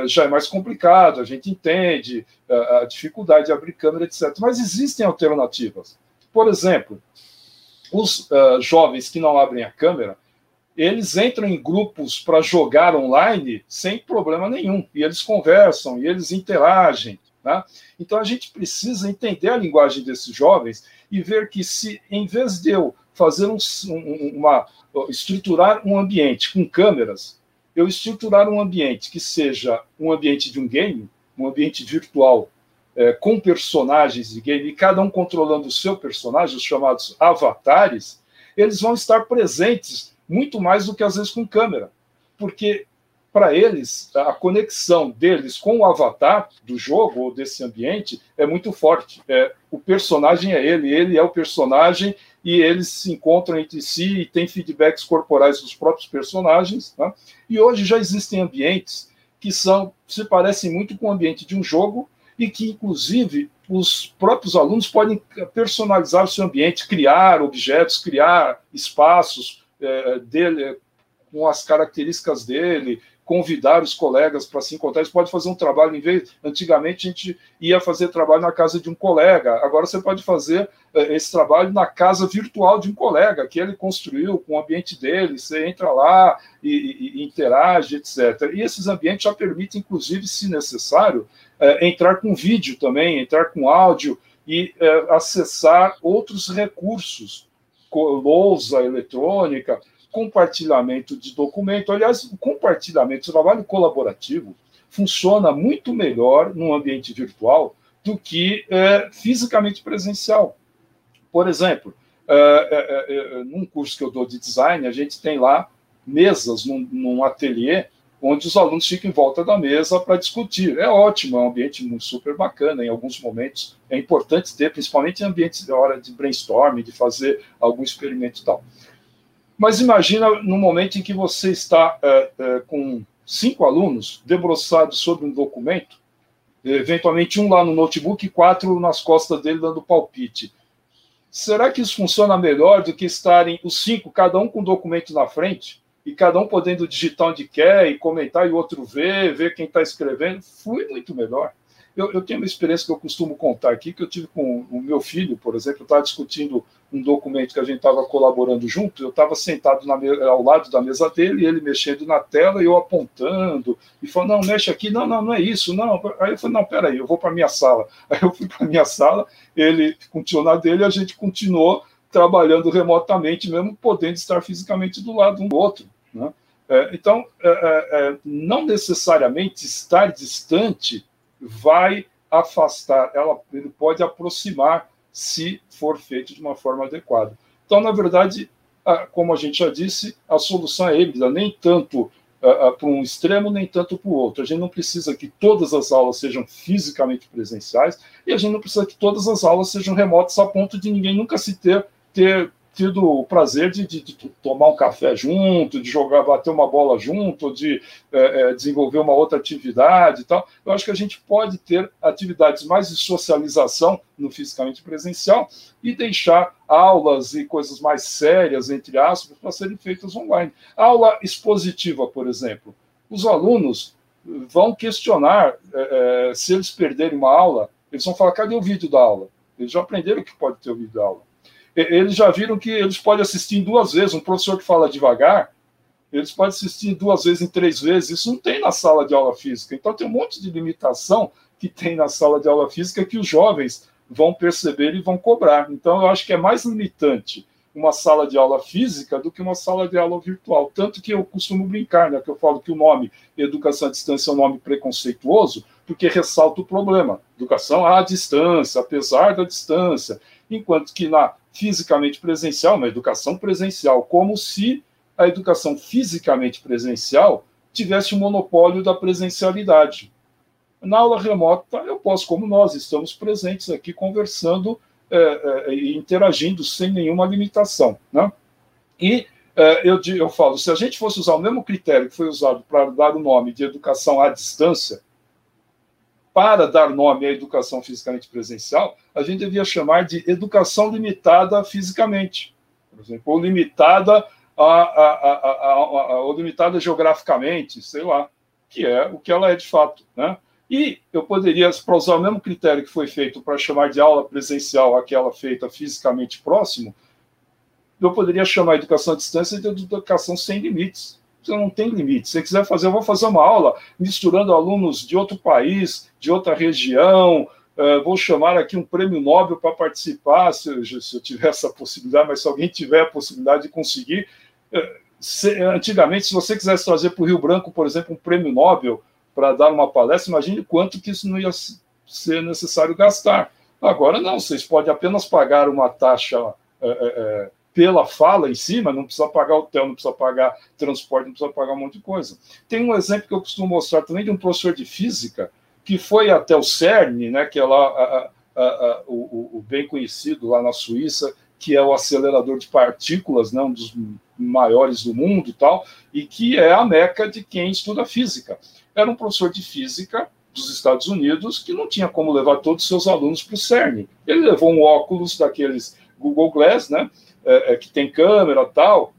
já é mais complicado, a gente entende a dificuldade de abrir câmera, etc. Mas existem alternativas. Por exemplo, os jovens que não abrem a câmera, eles entram em grupos para jogar online sem problema nenhum. E eles conversam, e eles interagem. Tá? Então a gente precisa entender a linguagem desses jovens e ver que se, em vez de eu fazer um, uma estruturar um ambiente com câmeras, eu estruturar um ambiente que seja um ambiente de um game, um ambiente virtual é, com personagens de game, e cada um controlando o seu personagem, os chamados avatares, eles vão estar presentes muito mais do que às vezes com câmera, porque para eles, a conexão deles com o avatar do jogo ou desse ambiente é muito forte. É, o personagem é ele, ele é o personagem e eles se encontram entre si e têm feedbacks corporais dos próprios personagens. Né? E hoje já existem ambientes que são se parecem muito com o ambiente de um jogo e que, inclusive, os próprios alunos podem personalizar o seu ambiente, criar objetos, criar espaços é, dele com as características dele, convidar os colegas para se encontrar. Você pode fazer um trabalho, em vez. Antigamente a gente ia fazer trabalho na casa de um colega, agora você pode fazer eh, esse trabalho na casa virtual de um colega, que ele construiu com o ambiente dele. Você entra lá e, e, e interage, etc. E esses ambientes já permitem, inclusive, se necessário, eh, entrar com vídeo também, entrar com áudio e eh, acessar outros recursos, lousa eletrônica compartilhamento de documento. Aliás, o compartilhamento, o trabalho colaborativo, funciona muito melhor no ambiente virtual do que é, fisicamente presencial. Por exemplo, é, é, é, num curso que eu dou de design, a gente tem lá mesas num, num ateliê onde os alunos ficam em volta da mesa para discutir. É ótimo, é um ambiente super bacana. Em alguns momentos é importante ter, principalmente em ambientes de hora de brainstorming, de fazer algum experimento e tal. Mas imagina no momento em que você está é, é, com cinco alunos debruçados sobre um documento, eventualmente um lá no notebook e quatro nas costas dele dando palpite. Será que isso funciona melhor do que estarem os cinco, cada um com o documento na frente, e cada um podendo digitar onde quer e comentar e o outro ver, ver quem está escrevendo? Flui muito melhor. Eu, eu, tenho uma experiência que eu costumo contar aqui, que eu tive com o meu filho, por exemplo, eu estava discutindo um documento que a gente estava colaborando junto, eu estava sentado na, ao lado da mesa dele, ele mexendo na tela e eu apontando, e falando, não, mexe aqui, não, não, não é isso, não. Aí eu falei, não, peraí, eu vou para a minha sala. <laughs> Aí eu fui para a minha sala, ele continuou na dele, a gente continuou trabalhando remotamente, mesmo podendo estar fisicamente do lado um do outro. Né? É, então, é, é, não necessariamente estar distante vai afastar, ela, ele pode aproximar se for feito de uma forma adequada. Então, na verdade, como a gente já disse, a solução é híbrida, nem tanto para um extremo, nem tanto para o outro. A gente não precisa que todas as aulas sejam fisicamente presenciais e a gente não precisa que todas as aulas sejam remotas a ponto de ninguém nunca se ter, ter tido o prazer de, de, de, tomar um café junto, de jogar, bater uma bola junto, de é, é, desenvolver uma outra atividade e tal. Eu acho que a gente pode ter atividades mais de socialização no fisicamente presencial e deixar aulas e coisas mais sérias, entre aspas, para serem feitas online. aula expositiva, por exemplo. Os alunos vão questionar é, é, se eles perderem uma aula, eles vão falar: cadê o vídeo da aula? Eles já aprenderam que pode ter o vídeo da aula eles já viram que eles podem assistir duas vezes. Um professor que fala devagar, eles podem assistir duas vezes, em três vezes. Isso não tem na sala de aula física. Então, tem um monte de limitação que tem na sala de aula física que os jovens vão perceber e vão cobrar. Então, eu acho que é mais limitante uma sala de aula física do que uma sala de aula virtual. Tanto que eu costumo brincar, né, que eu falo que o nome educação à distância é um nome preconceituoso, porque ressalta o problema. Educação à distância, apesar da distância. Enquanto que na fisicamente presencial, uma educação presencial, como se a educação fisicamente presencial tivesse o um monopólio da presencialidade. Na aula remota, eu posso, como nós estamos presentes aqui, conversando é, é, e interagindo sem nenhuma limitação. Né? E é, eu, eu falo, se a gente fosse usar o mesmo critério que foi usado para dar o nome de educação à distância, para dar nome à educação fisicamente presencial, a gente devia chamar de educação limitada fisicamente, por exemplo, ou limitada a, a, a, ou limitada geograficamente, sei lá, que é o que ela é de fato, né? E eu poderia, para usar o mesmo critério que foi feito para chamar de aula presencial aquela feita fisicamente próximo, eu poderia chamar a educação à distância de educação sem limites não tem limite. Se você quiser fazer, eu vou fazer uma aula misturando alunos de outro país, de outra região. Uh, vou chamar aqui um prêmio Nobel para participar, se eu, se eu, tiver essa possibilidade, mas se alguém tiver a possibilidade de conseguir. Uh, se, antigamente, se você quisesse trazer para o Rio Branco, por exemplo, um prêmio Nobel para dar uma palestra, imagine quanto que isso não ia ser necessário gastar. Agora não, vocês podem apenas pagar uma taxa pela fala em cima, não precisa pagar hotel, não precisa pagar transporte, não precisa pagar um monte de coisa. Tem um exemplo que eu costumo mostrar também de um professor de física que foi até o CERN, né, que é lá a, a, a, o, o, bem conhecido lá na Suíça, que é o acelerador de partículas, né, um dos maiores do mundo e tal, e que é a meca de quem estuda física. Era um professor de física dos Estados Unidos que não tinha como levar todos os seus alunos para o CERN. Ele levou um óculos daqueles Google Glass, né, é, é, que tem câmera tal,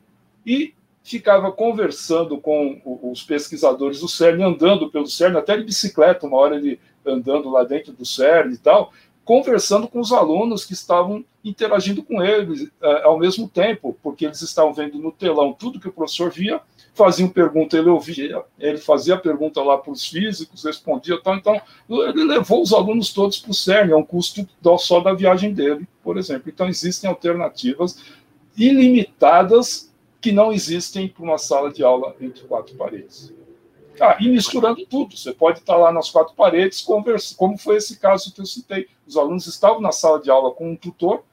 e ficava conversando com os pesquisadores do CERN, andando pelo CERN, até de bicicleta, uma hora ele andando lá dentro do CERN e tal, conversando com os alunos que estavam interagindo com ele é, ao mesmo tempo, porque eles estavam vendo no telão tudo que o professor via, faziam pergunta, ele ouvia, ele fazia a pergunta lá para os físicos, respondia tal, então ele levou os alunos todos para o CERN, é um custo só da viagem dele, por exemplo. Então existem alternativas ilimitadas que não existem para uma sala de aula entre quatro paredes. Ah, e misturando tudo, você pode estar lá nas quatro paredes, conversa, como foi esse caso que eu citei. Os alunos estavam na sala de aula com um tutor,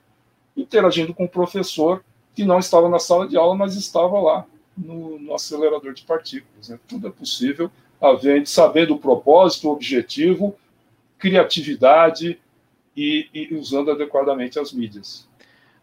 interagindo com o professor, que não estava na sala de aula, mas estava lá no, no acelerador de partículas. Né? Tudo é possível, havendo, sabendo o propósito, o objetivo, criatividade e, e usando adequadamente as mídias.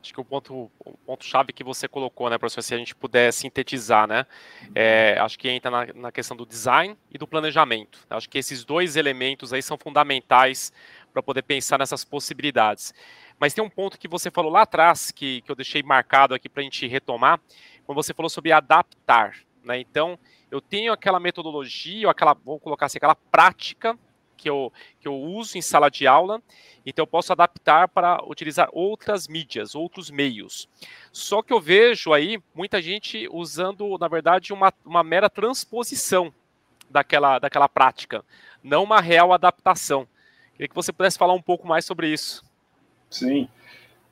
Acho que o ponto, o ponto chave que você colocou, né, professor, se a gente puder sintetizar, né, é, acho que entra na, na, questão do design e do planejamento. Acho que esses dois elementos aí são fundamentais para poder pensar nessas possibilidades. Mas tem um ponto que você falou lá atrás, que, que eu deixei marcado aqui para a gente retomar, quando você falou sobre adaptar. Né? Então, eu tenho aquela metodologia, aquela, vou colocar assim, aquela prática que eu, que eu uso em sala de aula, então eu posso adaptar para utilizar outras mídias, outros meios. Só que eu vejo aí muita gente usando, na verdade, uma, uma mera transposição daquela, daquela prática, não uma real adaptação. Queria que você pudesse falar um pouco mais sobre isso. Sim.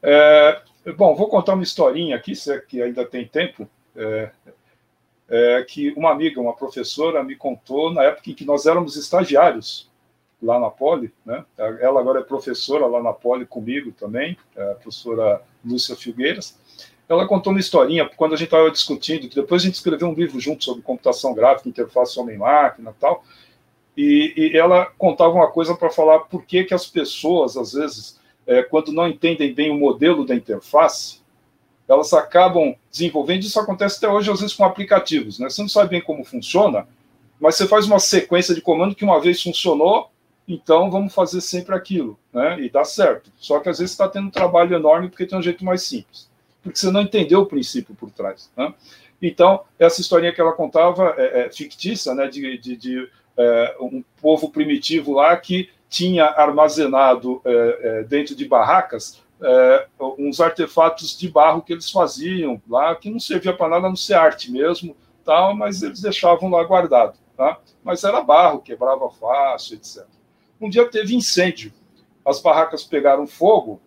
É, bom, vou contar uma historinha aqui, se é que ainda tem tempo. É, é, que uma amiga, uma professora, me contou na época em que nós éramos estagiários lá na Poli, né? Ela agora é professora lá na Poli comigo também, é a professora Lúcia Filgueiras. Ela contou uma historinha quando a gente estava discutindo, que depois a gente escreveu um livro junto sobre computação gráfica, interface homem-máquina tal. E, e, ela contava uma coisa para falar por que, que as pessoas, às vezes, é, quando não entendem bem o modelo da interface, elas acabam desenvolvendo. Isso acontece até hoje, às vezes, com aplicativos. Né? Você não sabe bem como funciona, mas você faz uma sequência de comando que uma vez funcionou, então vamos fazer sempre aquilo, né? E dá certo. Só que às vezes está tendo um trabalho enorme porque tem um jeito mais simples, porque você não entendeu o princípio por trás. Né? Então, essa historinha que ela contava é, é fictícia, né? De, de, de é, um povo primitivo lá que tinha armazenado é, é dentro de barracas é, uns artefatos de barro que eles faziam lá, que não servia para nada, não ser arte mesmo, tal, mas eles deixavam lá guardado. Tá? Mas era barro, quebrava fácil, etc. Um dia teve incêndio, as barracas pegaram fogo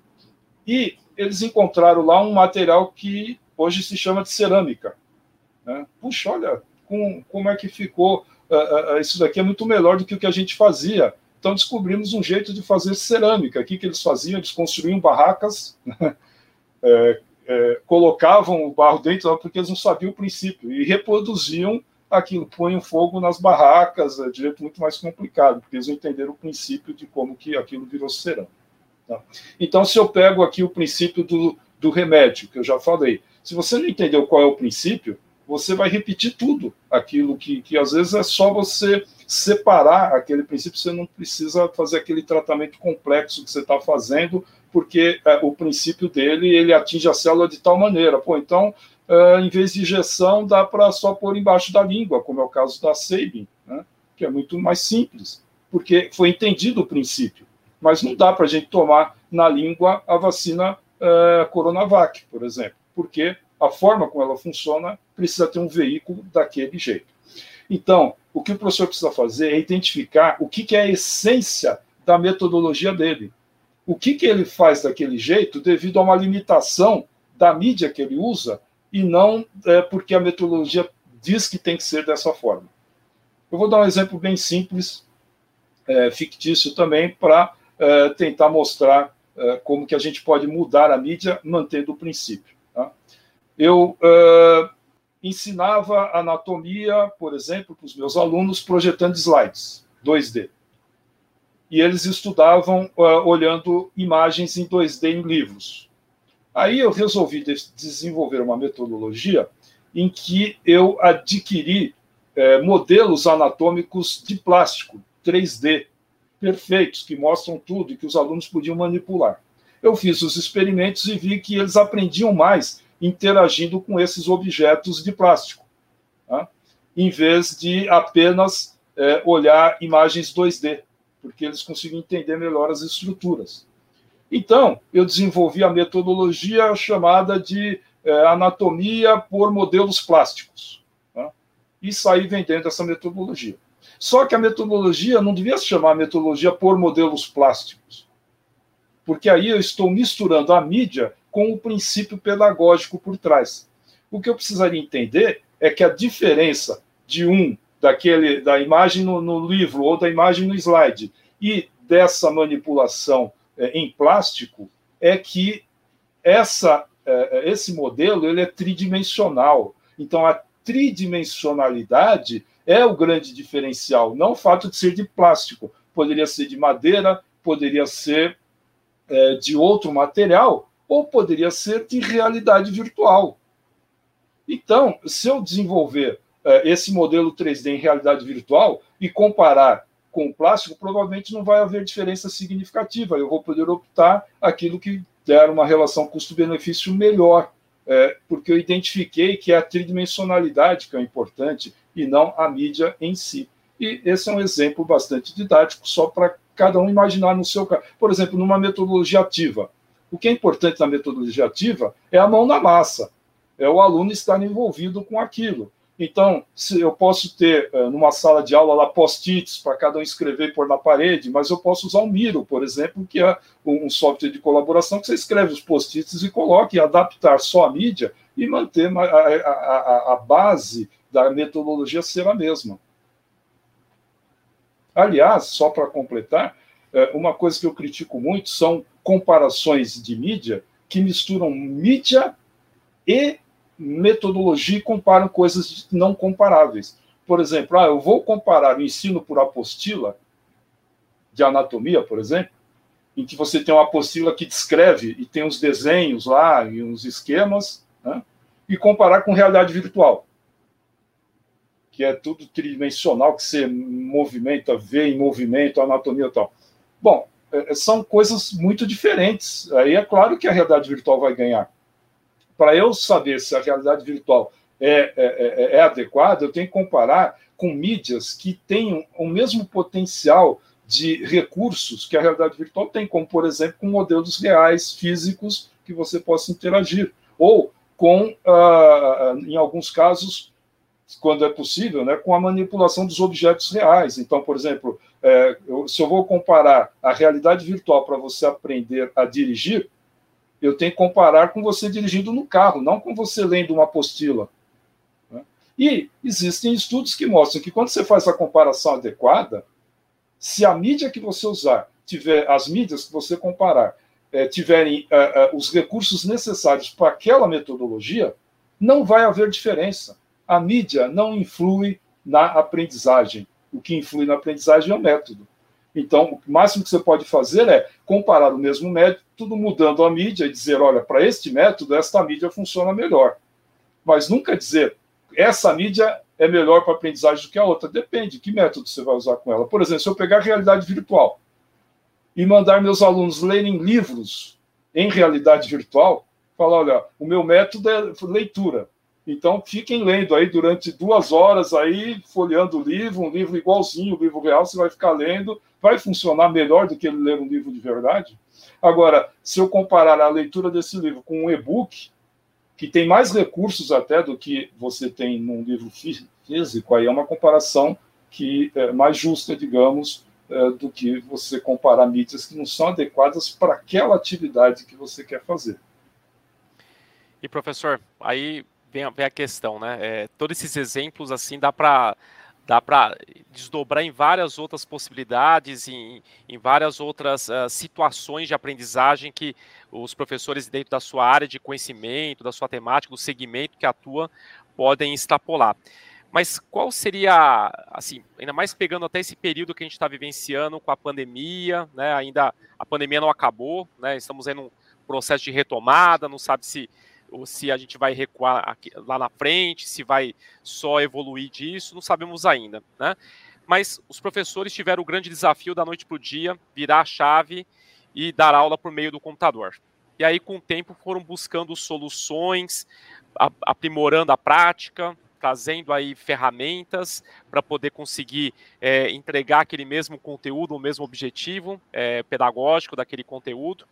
e eles encontraram lá um material que hoje se chama de cerâmica. Né? Puxa, olha com, como é que ficou. Uh, uh, isso daqui é muito melhor do que o que a gente fazia. Então descobrimos um jeito de fazer cerâmica. O que, que eles faziam? Eles construíam barracas, é, <laughs> é, colocavam o barro dentro, porque eles não sabiam o princípio, e reproduziam aquilo, põem fogo nas barracas, é de jeito muito mais complicado, porque eles entenderam o princípio de como que aquilo virou cerâmica. Tá? Então, se eu pego aqui o princípio do, do remédio, que eu já falei, se você não entendeu qual é o princípio, você vai repetir tudo aquilo que, que às vezes é só você separar aquele princípio, você não precisa fazer aquele tratamento complexo que você está fazendo, porque é, o princípio dele ele atinge a célula de tal maneira. Pô, então, é, em vez de injeção, dá para só pôr embaixo da língua, como é o caso da Sabin, né? que é muito mais simples, porque foi entendido o princípio. Mas não dá para a gente tomar na língua a vacina é, Coronavac, por exemplo, porque a forma como ela funciona precisa ter um veículo daquele jeito. Então, o que o professor precisa fazer é identificar o que, que é a essência da metodologia dele. O que, que ele faz daquele jeito devido a uma limitação da mídia que ele usa e não é, porque a metodologia diz que tem que ser dessa forma. Eu vou dar um exemplo bem simples, é, fictício também, para é, tentar mostrar é, como que a gente pode mudar a mídia mantendo o princípio. Tá? Eu é, ensinava anatomia, por exemplo, para os meus alunos projetando slides 2D. E eles estudavam uh, olhando imagens em 2D em livros. Aí eu resolvi de desenvolver uma metodologia em que eu adquiri eh, modelos anatômicos de plástico, 3D, perfeitos, que mostram tudo e que os alunos podiam manipular. Eu fiz os experimentos e vi que eles aprendiam mais interagindo com esses objetos de plástico, tá? em vez de apenas é, olhar imagens 2D, porque eles conseguem entender melhor as estruturas. Então, eu desenvolvi a metodologia chamada de é, anatomia por modelos plásticos, tá? e saí vendendo essa metodologia. Só que a metodologia não devia se chamar metodologia por modelos plásticos, porque aí eu estou misturando a mídia com o princípio pedagógico por trás. O que eu precisaria entender é que a diferença de um daquele da imagem no, no livro ou da imagem no slide e dessa manipulação em plástico é que essa é, esse modelo ele é tridimensional. Então a tridimensionalidade é o grande diferencial, não o fato de ser de plástico. Poderia ser de madeira, poderia ser é, de outro material, ou poderia ser de realidade virtual. Então, se eu desenvolver esse modelo 3D em realidade virtual e comparar com o plástico, provavelmente não vai haver diferença significativa. Eu vou poder optar aquilo que der uma relação custo-benefício melhor, é, porque eu identifiquei que é a tridimensionalidade que é importante e não a mídia em si. E esse é um exemplo bastante didático, só para cada um imaginar no seu caso. Por exemplo, numa metodologia ativa. O que é importante na metodologia ativa é a mão na massa, é o aluno estar envolvido com aquilo. Então, se eu posso ter eh, numa sala de aula lá post-its para cada um escrever e pôr na parede, mas eu posso usar o Miro, por exemplo, que é um software de colaboração que você escreve os post-its e coloca e adaptar só a mídia e manter a, a, a, base da metodologia ser a mesma. Aliás, só para completar, é, uma coisa que eu critico muito são comparações de mídia que misturam mídia e metodologia e comparam coisas não comparáveis. Por exemplo, ah, eu vou comparar o ensino por apostila de anatomia, por exemplo, em que você tem uma apostila que descreve e tem uns desenhos lá e uns esquemas, né? e comparar com realidade virtual, que é tudo tridimensional, que você movimenta, vê em movimento, anatomia e tal. Bom, é, é, são coisas muito diferentes. Aí é claro que a realidade virtual vai ganhar. Para eu saber se a realidade virtual é, é, é, é adequada, eu tenho que comparar com mídias que tenham o mesmo potencial de recursos que a realidade virtual tem, como, por exemplo, com modelos reais, físicos, que você possa interagir. Ou com, ah, em alguns casos, quando é possível, né, com a manipulação dos objetos reais. Então, por exemplo, é, eu, se eu vou comparar a realidade virtual para você aprender a dirigir, eu tenho que comparar com você dirigindo no carro, não com você lendo uma apostila. Né? E existem estudos que mostram que quando você faz a comparação adequada, se a mídia que você usar tiver, as mídias que você comparar, é, tiverem é, é, os recursos necessários para aquela metodologia, não vai haver diferença. A mídia não influi na aprendizagem. O que influi na aprendizagem é o método. Então, o máximo que você pode fazer é comparar o mesmo método, mudando a mídia e dizer: olha, para este método, esta mídia funciona melhor. Mas nunca dizer, essa mídia é melhor para aprendizagem do que a outra. Depende, que método você vai usar com ela. Por exemplo, se eu pegar realidade virtual e mandar meus alunos lerem livros em realidade virtual, falar, olha, o meu método é leitura. Então, fiquem lendo aí durante duas horas aí, folheando o livro, um livro igualzinho, o livro real, você vai ficar lendo, vai funcionar melhor do que ler um livro de verdade. Agora, se eu comparar a leitura desse livro com um e-book, que tem mais recursos até do que você tem num livro físico, aí é uma comparação que é mais justa, digamos, é, do que você comparar mídias que não são adequadas para aquela atividade que você quer fazer. E professor, aí vem a, vem a questão, né? É, todos esses exemplos assim dá para dá para desdobrar em várias outras possibilidades, em, em várias outras uh, situações de aprendizagem que os professores dentro da sua área de conhecimento, da sua temática, do segmento que atua, podem extrapolar. Mas qual seria, assim, ainda mais pegando até esse período que a gente está vivenciando com a pandemia, né? Ainda a pandemia não acabou, né? Estamos em um processo de retomada, não sabe se ou se a gente vai recuar aqui, lá na frente, se vai só evoluir disso, não sabemos ainda, né? Mas os professores tiveram o grande desafio da noite para o dia, virar a chave e dar aula por meio do computador. E aí, com o tempo, foram buscando soluções, aprimorando a prática, trazendo aí ferramentas para poder conseguir é, entregar aquele mesmo conteúdo, o mesmo objetivo é, pedagógico daquele conteúdo.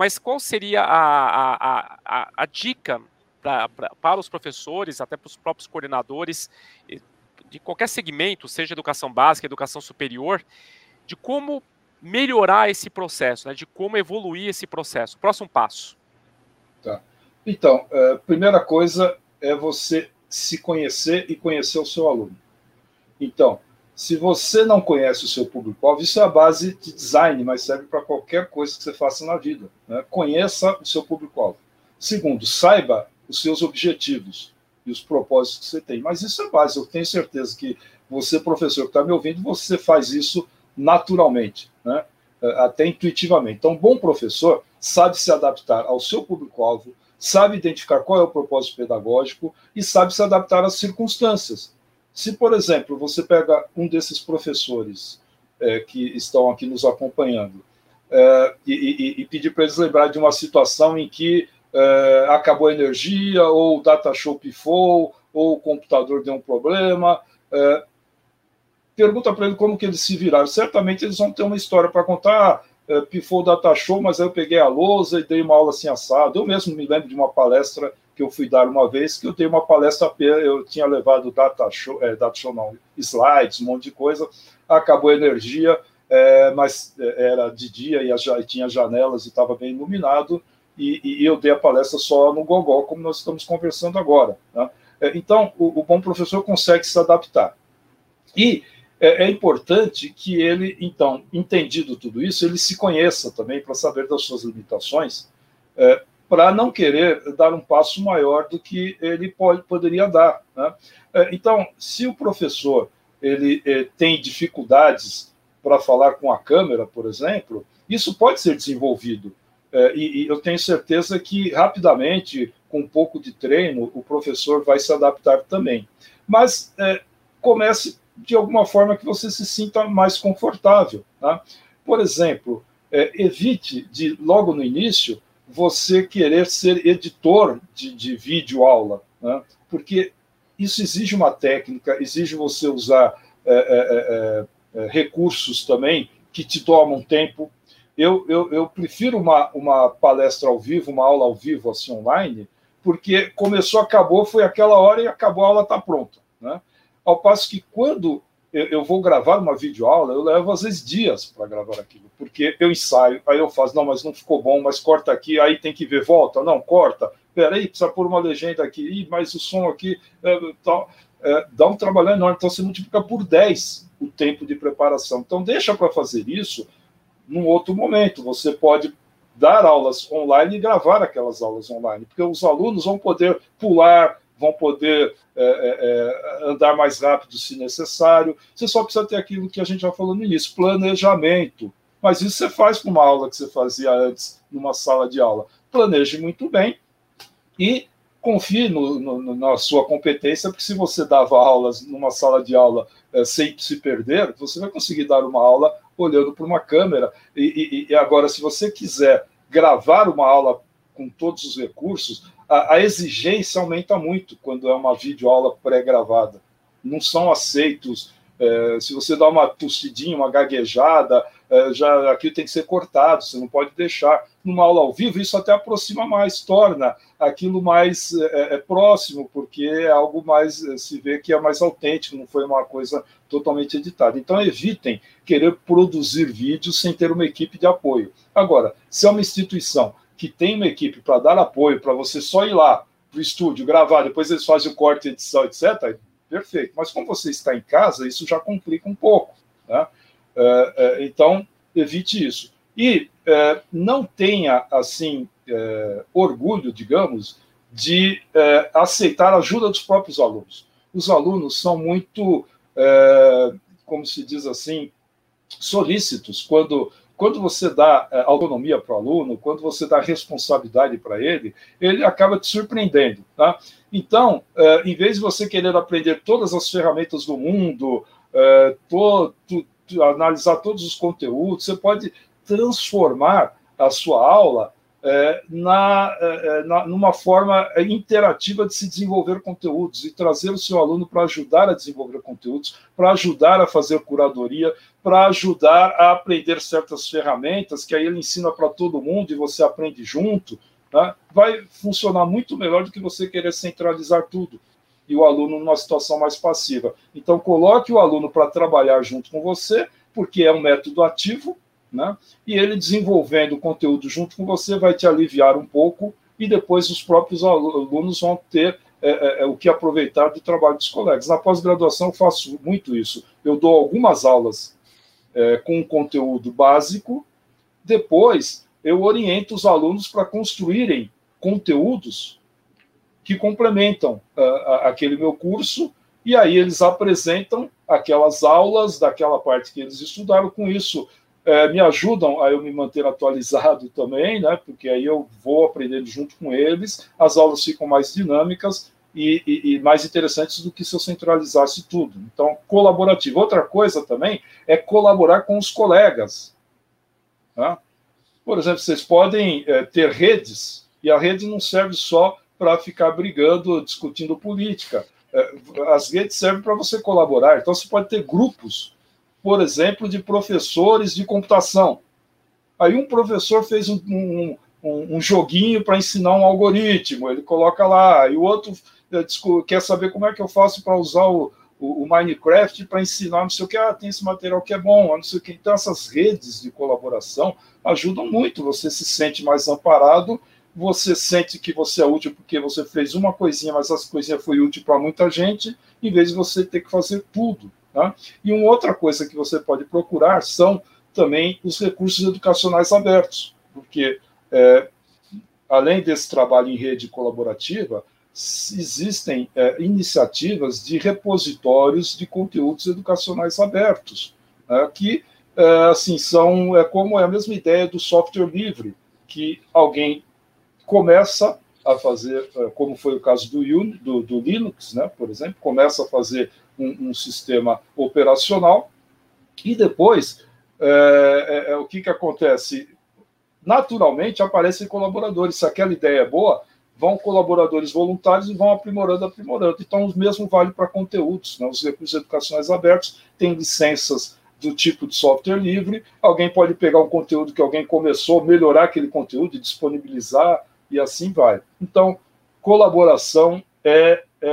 Mas qual seria a, a, a, a dica pra, pra, para os professores, até para os próprios coordenadores de qualquer segmento, seja educação básica, educação superior, de como melhorar esse processo, né, de como evoluir esse processo? Próximo passo. Tá. Então, a é, primeira coisa é você se conhecer e conhecer o seu aluno. Então, se você não conhece o seu público-alvo, isso é a base de design, mas serve para qualquer coisa que você faça na vida. Né? Conheça o seu público-alvo. Segundo, saiba os seus objetivos e os propósitos que você tem. Mas isso é base. Eu tenho certeza que você, professor que está me ouvindo, você faz isso naturalmente, né? Até intuitivamente. Então, um bom professor sabe se adaptar ao seu público-alvo, sabe identificar qual é o propósito pedagógico e sabe se adaptar às circunstâncias. Se, por exemplo, você pega um desses professores é, que estão aqui nos acompanhando é, e, e, e, pedir para eles lembrar de uma situação em que é, acabou a energia, ou o data show pifou, ou o computador deu um problema, é, pergunta para ele como que eles se viraram. Certamente eles vão ter uma história para contar. Ah, pifou o data show, mas aí eu peguei a lousa e dei uma aula assim assado. Eu mesmo me lembro de uma palestra que eu fui dar uma vez, que eu dei uma palestra, eu tinha levado data show, é, data show não, slides, um monte de coisa, acabou a energia, é, mas é, era de dia e, a, tinha janelas e estava bem iluminado, e, e, eu dei a palestra só no gogó, como nós estamos conversando agora. Né? É, então, o, o, bom professor consegue se adaptar. E é, é importante que ele, então, entendido tudo isso, ele se conheça também para saber das suas limitações, é, para não querer dar um passo maior do que ele pode, poderia dar. Né? É, então, se o professor ele é, tem dificuldades para falar com a câmera, por exemplo, isso pode ser desenvolvido. É, e, e, eu tenho certeza que rapidamente, com um pouco de treino, o professor vai se adaptar também. Mas comece de alguma forma que você se sinta mais confortável. Tá? Por exemplo, evite de logo no início você querer ser editor de, de vídeo aula, né? porque isso exige uma técnica, exige você usar é, é, é, é recursos também que te tomam tempo. Eu, eu, eu prefiro uma, uma palestra ao vivo, uma aula ao vivo, assim, online, porque começou, acabou, foi aquela hora e acabou, a aula está pronta. Né? Ao passo que quando eu, eu vou gravar uma videoaula, eu levo às vezes dias para gravar aquilo, porque eu ensaio, aí eu faço, não, mas não ficou bom, mas corta aqui, aí tem que ver, volta, não, corta, peraí, precisa pôr uma legenda aqui, Ih, mas o som aqui, é, tal, é, dá um trabalho enorme, então você multiplica por 10 o tempo de preparação. Então deixa para fazer isso num outro momento, você pode dar aulas online e gravar aquelas aulas online, porque os alunos vão poder pular, vão poder é, é, é, andar mais rápido se necessário. Você só precisa ter aquilo que a gente já falou no início, planejamento. Mas isso você faz com uma aula que você fazia antes numa sala de aula. Planeje muito bem e confie no, no, na sua competência, porque se você dava aulas numa sala de aula é, sem se perder, você vai conseguir dar uma aula olhando para uma câmera. E, e, e agora, se você quiser gravar uma aula com todos os recursos, a, a exigência aumenta muito quando é uma videoaula pré-gravada. Não são aceitos. É, se você dá uma tossidinha, uma gaguejada, é, já aquilo tem que ser cortado, você não pode deixar. Numa aula ao vivo, isso até aproxima mais, torna aquilo mais é, é próximo, porque é algo mais, é, se vê que é mais autêntico, não foi uma coisa totalmente editada. Então, evitem querer produzir vídeos sem ter uma equipe de apoio. Agora, se é uma instituição que tem uma equipe para dar apoio, para você só ir lá para o estúdio, gravar, depois eles fazem o corte, edição, etc., perfeito. Mas como você está em casa, isso já complica um pouco. Né? É, é, então, evite isso. E é, não tenha, assim, orgulho, digamos, de aceitar a ajuda dos próprios alunos. Os alunos são muito, como se diz assim, solícitos quando quando você dá é, autonomia para o aluno, quando você dá responsabilidade para ele, ele acaba te surpreendendo. Tá? Então, é, em vez de você querer aprender todas as ferramentas do mundo, é, to, to, analisar todos os conteúdos, você pode transformar a sua aula na, na, numa forma interativa de se desenvolver conteúdos e trazer o seu aluno para ajudar a desenvolver conteúdos, para ajudar a fazer curadoria, para ajudar a aprender certas ferramentas que aí ele ensina para todo mundo e você aprende junto. Né? Vai funcionar muito melhor do que você querer centralizar tudo e o aluno numa situação mais passiva. Então, coloque o aluno para trabalhar junto com você, porque é um método ativo, né? E ele desenvolvendo o conteúdo junto com você vai te aliviar um pouco e depois os próprios alunos vão ter é, é, é, o que aproveitar do trabalho dos colegas. Na pós-graduação eu faço muito isso. Eu dou algumas aulas é, com conteúdo básico, depois eu oriento os alunos para construírem conteúdos que complementam uh, aquele meu curso, e aí eles apresentam aquelas aulas daquela parte que eles estudaram. Com isso, é, me ajudam a eu me manter atualizado também, né? Porque aí eu vou aprendendo junto com eles, as aulas ficam mais dinâmicas e, e, e mais interessantes do que se eu centralizasse tudo. Então, colaborativo. Outra coisa também é colaborar com os colegas. Tá? Por exemplo, vocês podem é, ter redes e a rede não serve só para ficar brigando, discutindo política. É, as redes servem para você colaborar. Então, você pode ter grupos por exemplo, de professores de computação. Aí um professor fez um, um, um joguinho para ensinar um algoritmo, ele coloca lá, e o outro quer saber como é que eu faço para usar o, o, o Minecraft para ensinar, não sei o que, ah, tem esse material que é bom, não sei o que. Então, essas redes de colaboração ajudam muito, você se sente mais amparado, você sente que você é útil porque você fez uma coisinha, mas essa coisinha foi útil para muita gente, em vez de você ter que fazer tudo. Tá? E uma outra coisa que você pode procurar são também os recursos educacionais abertos, porque é, além desse trabalho em rede colaborativa, existem é, iniciativas de repositórios de conteúdos educacionais abertos, né, que é, assim são é como é a mesma ideia do software livre, que alguém começa a fazer, é, como foi o caso do, do, do Linux, né, por exemplo, começa a fazer um, um sistema operacional e depois é, é, é, o que, que acontece? Naturalmente aparecem colaboradores. Se aquela ideia é boa, vão colaboradores voluntários e vão aprimorando, aprimorando. Então, o mesmo vale para conteúdos. Né? Os recursos educacionais abertos têm licenças do tipo de software livre. Alguém pode pegar um conteúdo que alguém começou, melhorar aquele conteúdo e disponibilizar, e assim vai. Então, colaboração é, é,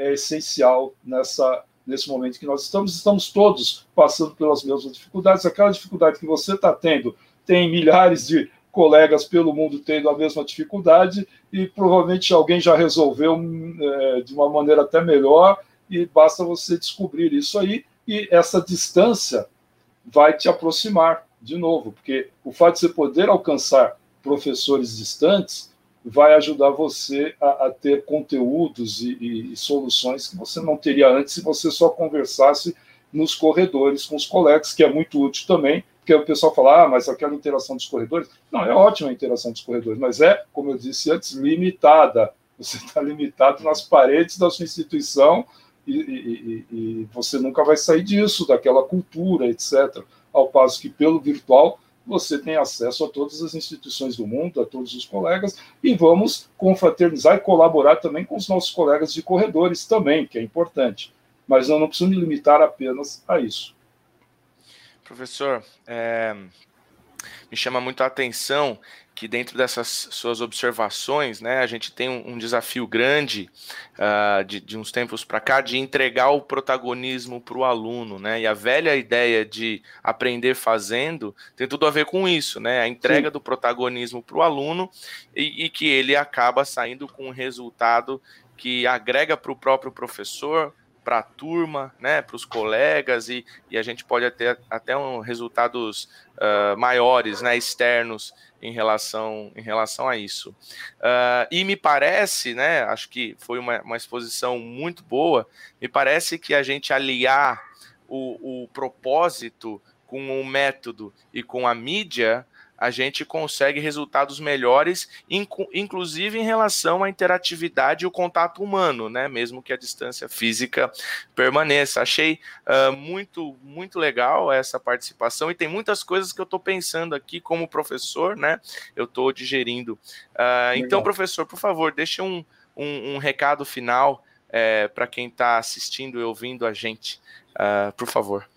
é, é essencial nessa, nesse momento que nós estamos. Estamos todos passando pelas mesmas dificuldades. Aquela dificuldade que você está tendo, tem milhares de colegas pelo mundo tendo a mesma dificuldade e provavelmente alguém já resolveu é, de uma maneira até melhor e basta você descobrir isso aí e essa distância vai te aproximar de novo, porque o fato de você poder alcançar professores distantes vai ajudar você a, a ter conteúdos e, e, e, soluções que você não teria antes se você só conversasse nos corredores com os colegas, que é muito útil também, porque o pessoal fala, ah, mas aquela interação dos corredores. Não, é ótima a interação dos corredores, mas é, como eu disse antes, limitada. Você está limitado nas paredes da sua instituição e, e, e você nunca vai sair disso, daquela cultura, etc. Ao passo que pelo virtual você tem acesso a todas as instituições do mundo, a todos os colegas, e vamos confraternizar e colaborar também com os nossos colegas de corredores também, que é importante. Mas eu não preciso me limitar apenas a isso. Professor, é, me chama muito a atenção que dentro dessas suas observações, né, a gente tem um, um desafio grande uh, de, de, uns tempos para cá de entregar o protagonismo para o aluno, né? E a velha ideia de aprender fazendo tem tudo a ver com isso, né? A entrega Sim. do protagonismo para o aluno e, e que ele acaba saindo com um resultado que agrega para o próprio professor, para a turma, né, para os colegas e, e, a gente pode ter até um, resultados uh, maiores, né, externos em relação, em relação a isso. Uh, e me parece, né, acho que foi uma, uma exposição muito boa, me parece que a gente aliar o, o propósito com o método e com a mídia a gente consegue resultados melhores, inclusive em relação à interatividade e o contato humano, né? Mesmo que a distância física permaneça. Achei uh, muito, muito legal essa participação e tem muitas coisas que eu estou pensando aqui como professor, né? Eu estou digerindo. Uh, então, professor, por favor, deixe um, um, um recado final é, para quem está assistindo e ouvindo a gente, uh, por favor.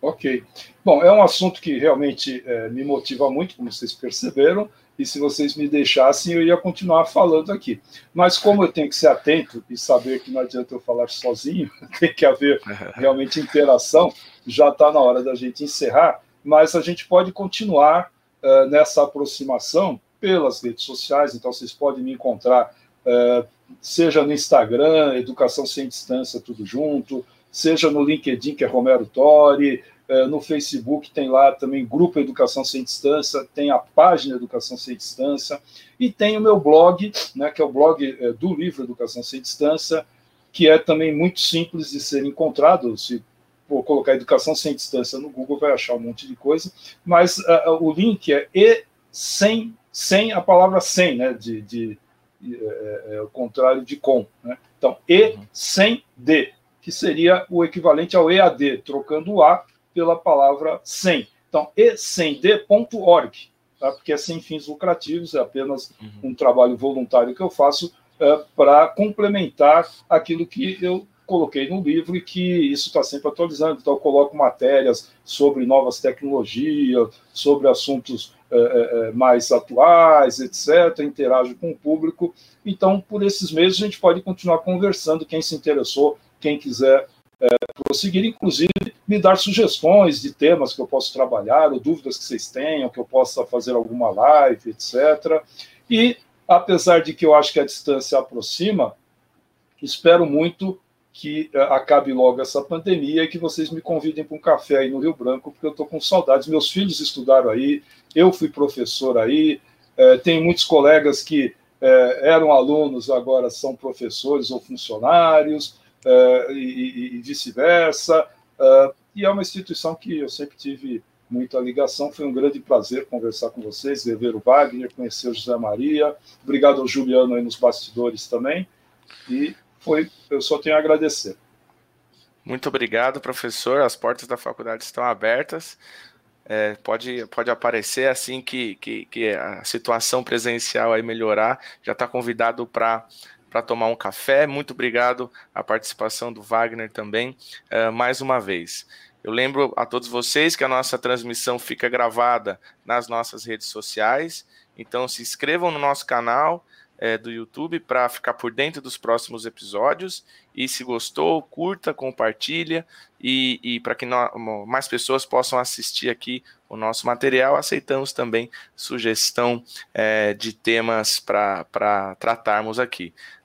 Ok. Bom, é um assunto que realmente é, me motiva muito, como vocês perceberam, e se vocês me deixassem, eu ia continuar falando aqui. Mas como eu tenho que ser atento e saber que não adianta eu falar sozinho, <laughs> tem que haver <laughs> realmente interação, já está na hora da gente encerrar, mas a gente pode continuar uh, nessa aproximação pelas redes sociais, então vocês podem me encontrar, uh, seja no Instagram, Educação Sem Distância, tudo junto, seja no LinkedIn, que é Romero Tori, é, no Facebook tem lá também Grupo Educação Sem Distância, tem a página Educação Sem Distância, e tem o meu blog, né, que é o blog é, do livro Educação Sem Distância, que é também muito simples de ser encontrado. Se for colocar Educação Sem Distância no Google, vai achar um monte de coisa, mas uh, o link é e sem, sem a palavra sem, né, de, de é, é, o contrário de com. Né? Então, e uhum. sem d, que seria o equivalente ao EAD, trocando o A pela palavra sem. Então, e-sem-d.org, tá? porque é sem fins lucrativos, é apenas uhum. um trabalho voluntário que eu faço é, para complementar aquilo que eu coloquei no livro e que isso está sempre atualizando. Então, eu coloco matérias sobre novas tecnologias, sobre assuntos é, é, é mais atuais, etc., interajo com o público. Então, por esses meses, a gente pode continuar conversando. Quem se interessou quem quiser é, prosseguir, inclusive me dar sugestões de temas que eu posso trabalhar, ou dúvidas que vocês tenham, que eu possa fazer alguma live, etc. E, apesar de que eu acho que a distância aproxima, espero muito que uh, acabe logo essa pandemia e que vocês me convidem para um café aí no Rio Branco, porque eu estou com saudades. Meus filhos estudaram aí, eu fui professor aí, uh, muitos colegas que uh, eram alunos, agora são professores ou funcionários, e, e vice-versa. e é uma instituição que eu sempre tive muita ligação. Foi um grande prazer conversar com vocês, ver o Wagner, conhecer o José Maria. Obrigado ao Juliano aí nos bastidores também. E foi, eu só tenho a agradecer. Muito obrigado, professor. As portas da faculdade estão abertas. É, pode, pode aparecer assim que, que, que, a situação presencial aí melhorar. Já está convidado para para tomar um café. Muito obrigado a participação do Wagner também, uh, mais uma vez. Eu lembro a todos vocês que a nossa transmissão fica gravada nas nossas redes sociais, então se inscrevam no nosso canal, é, do YouTube para ficar por dentro dos próximos episódios. E se gostou, curta, compartilha e, e para que mais pessoas possam assistir aqui o nosso material, aceitamos também sugestão é, de temas para tratarmos aqui.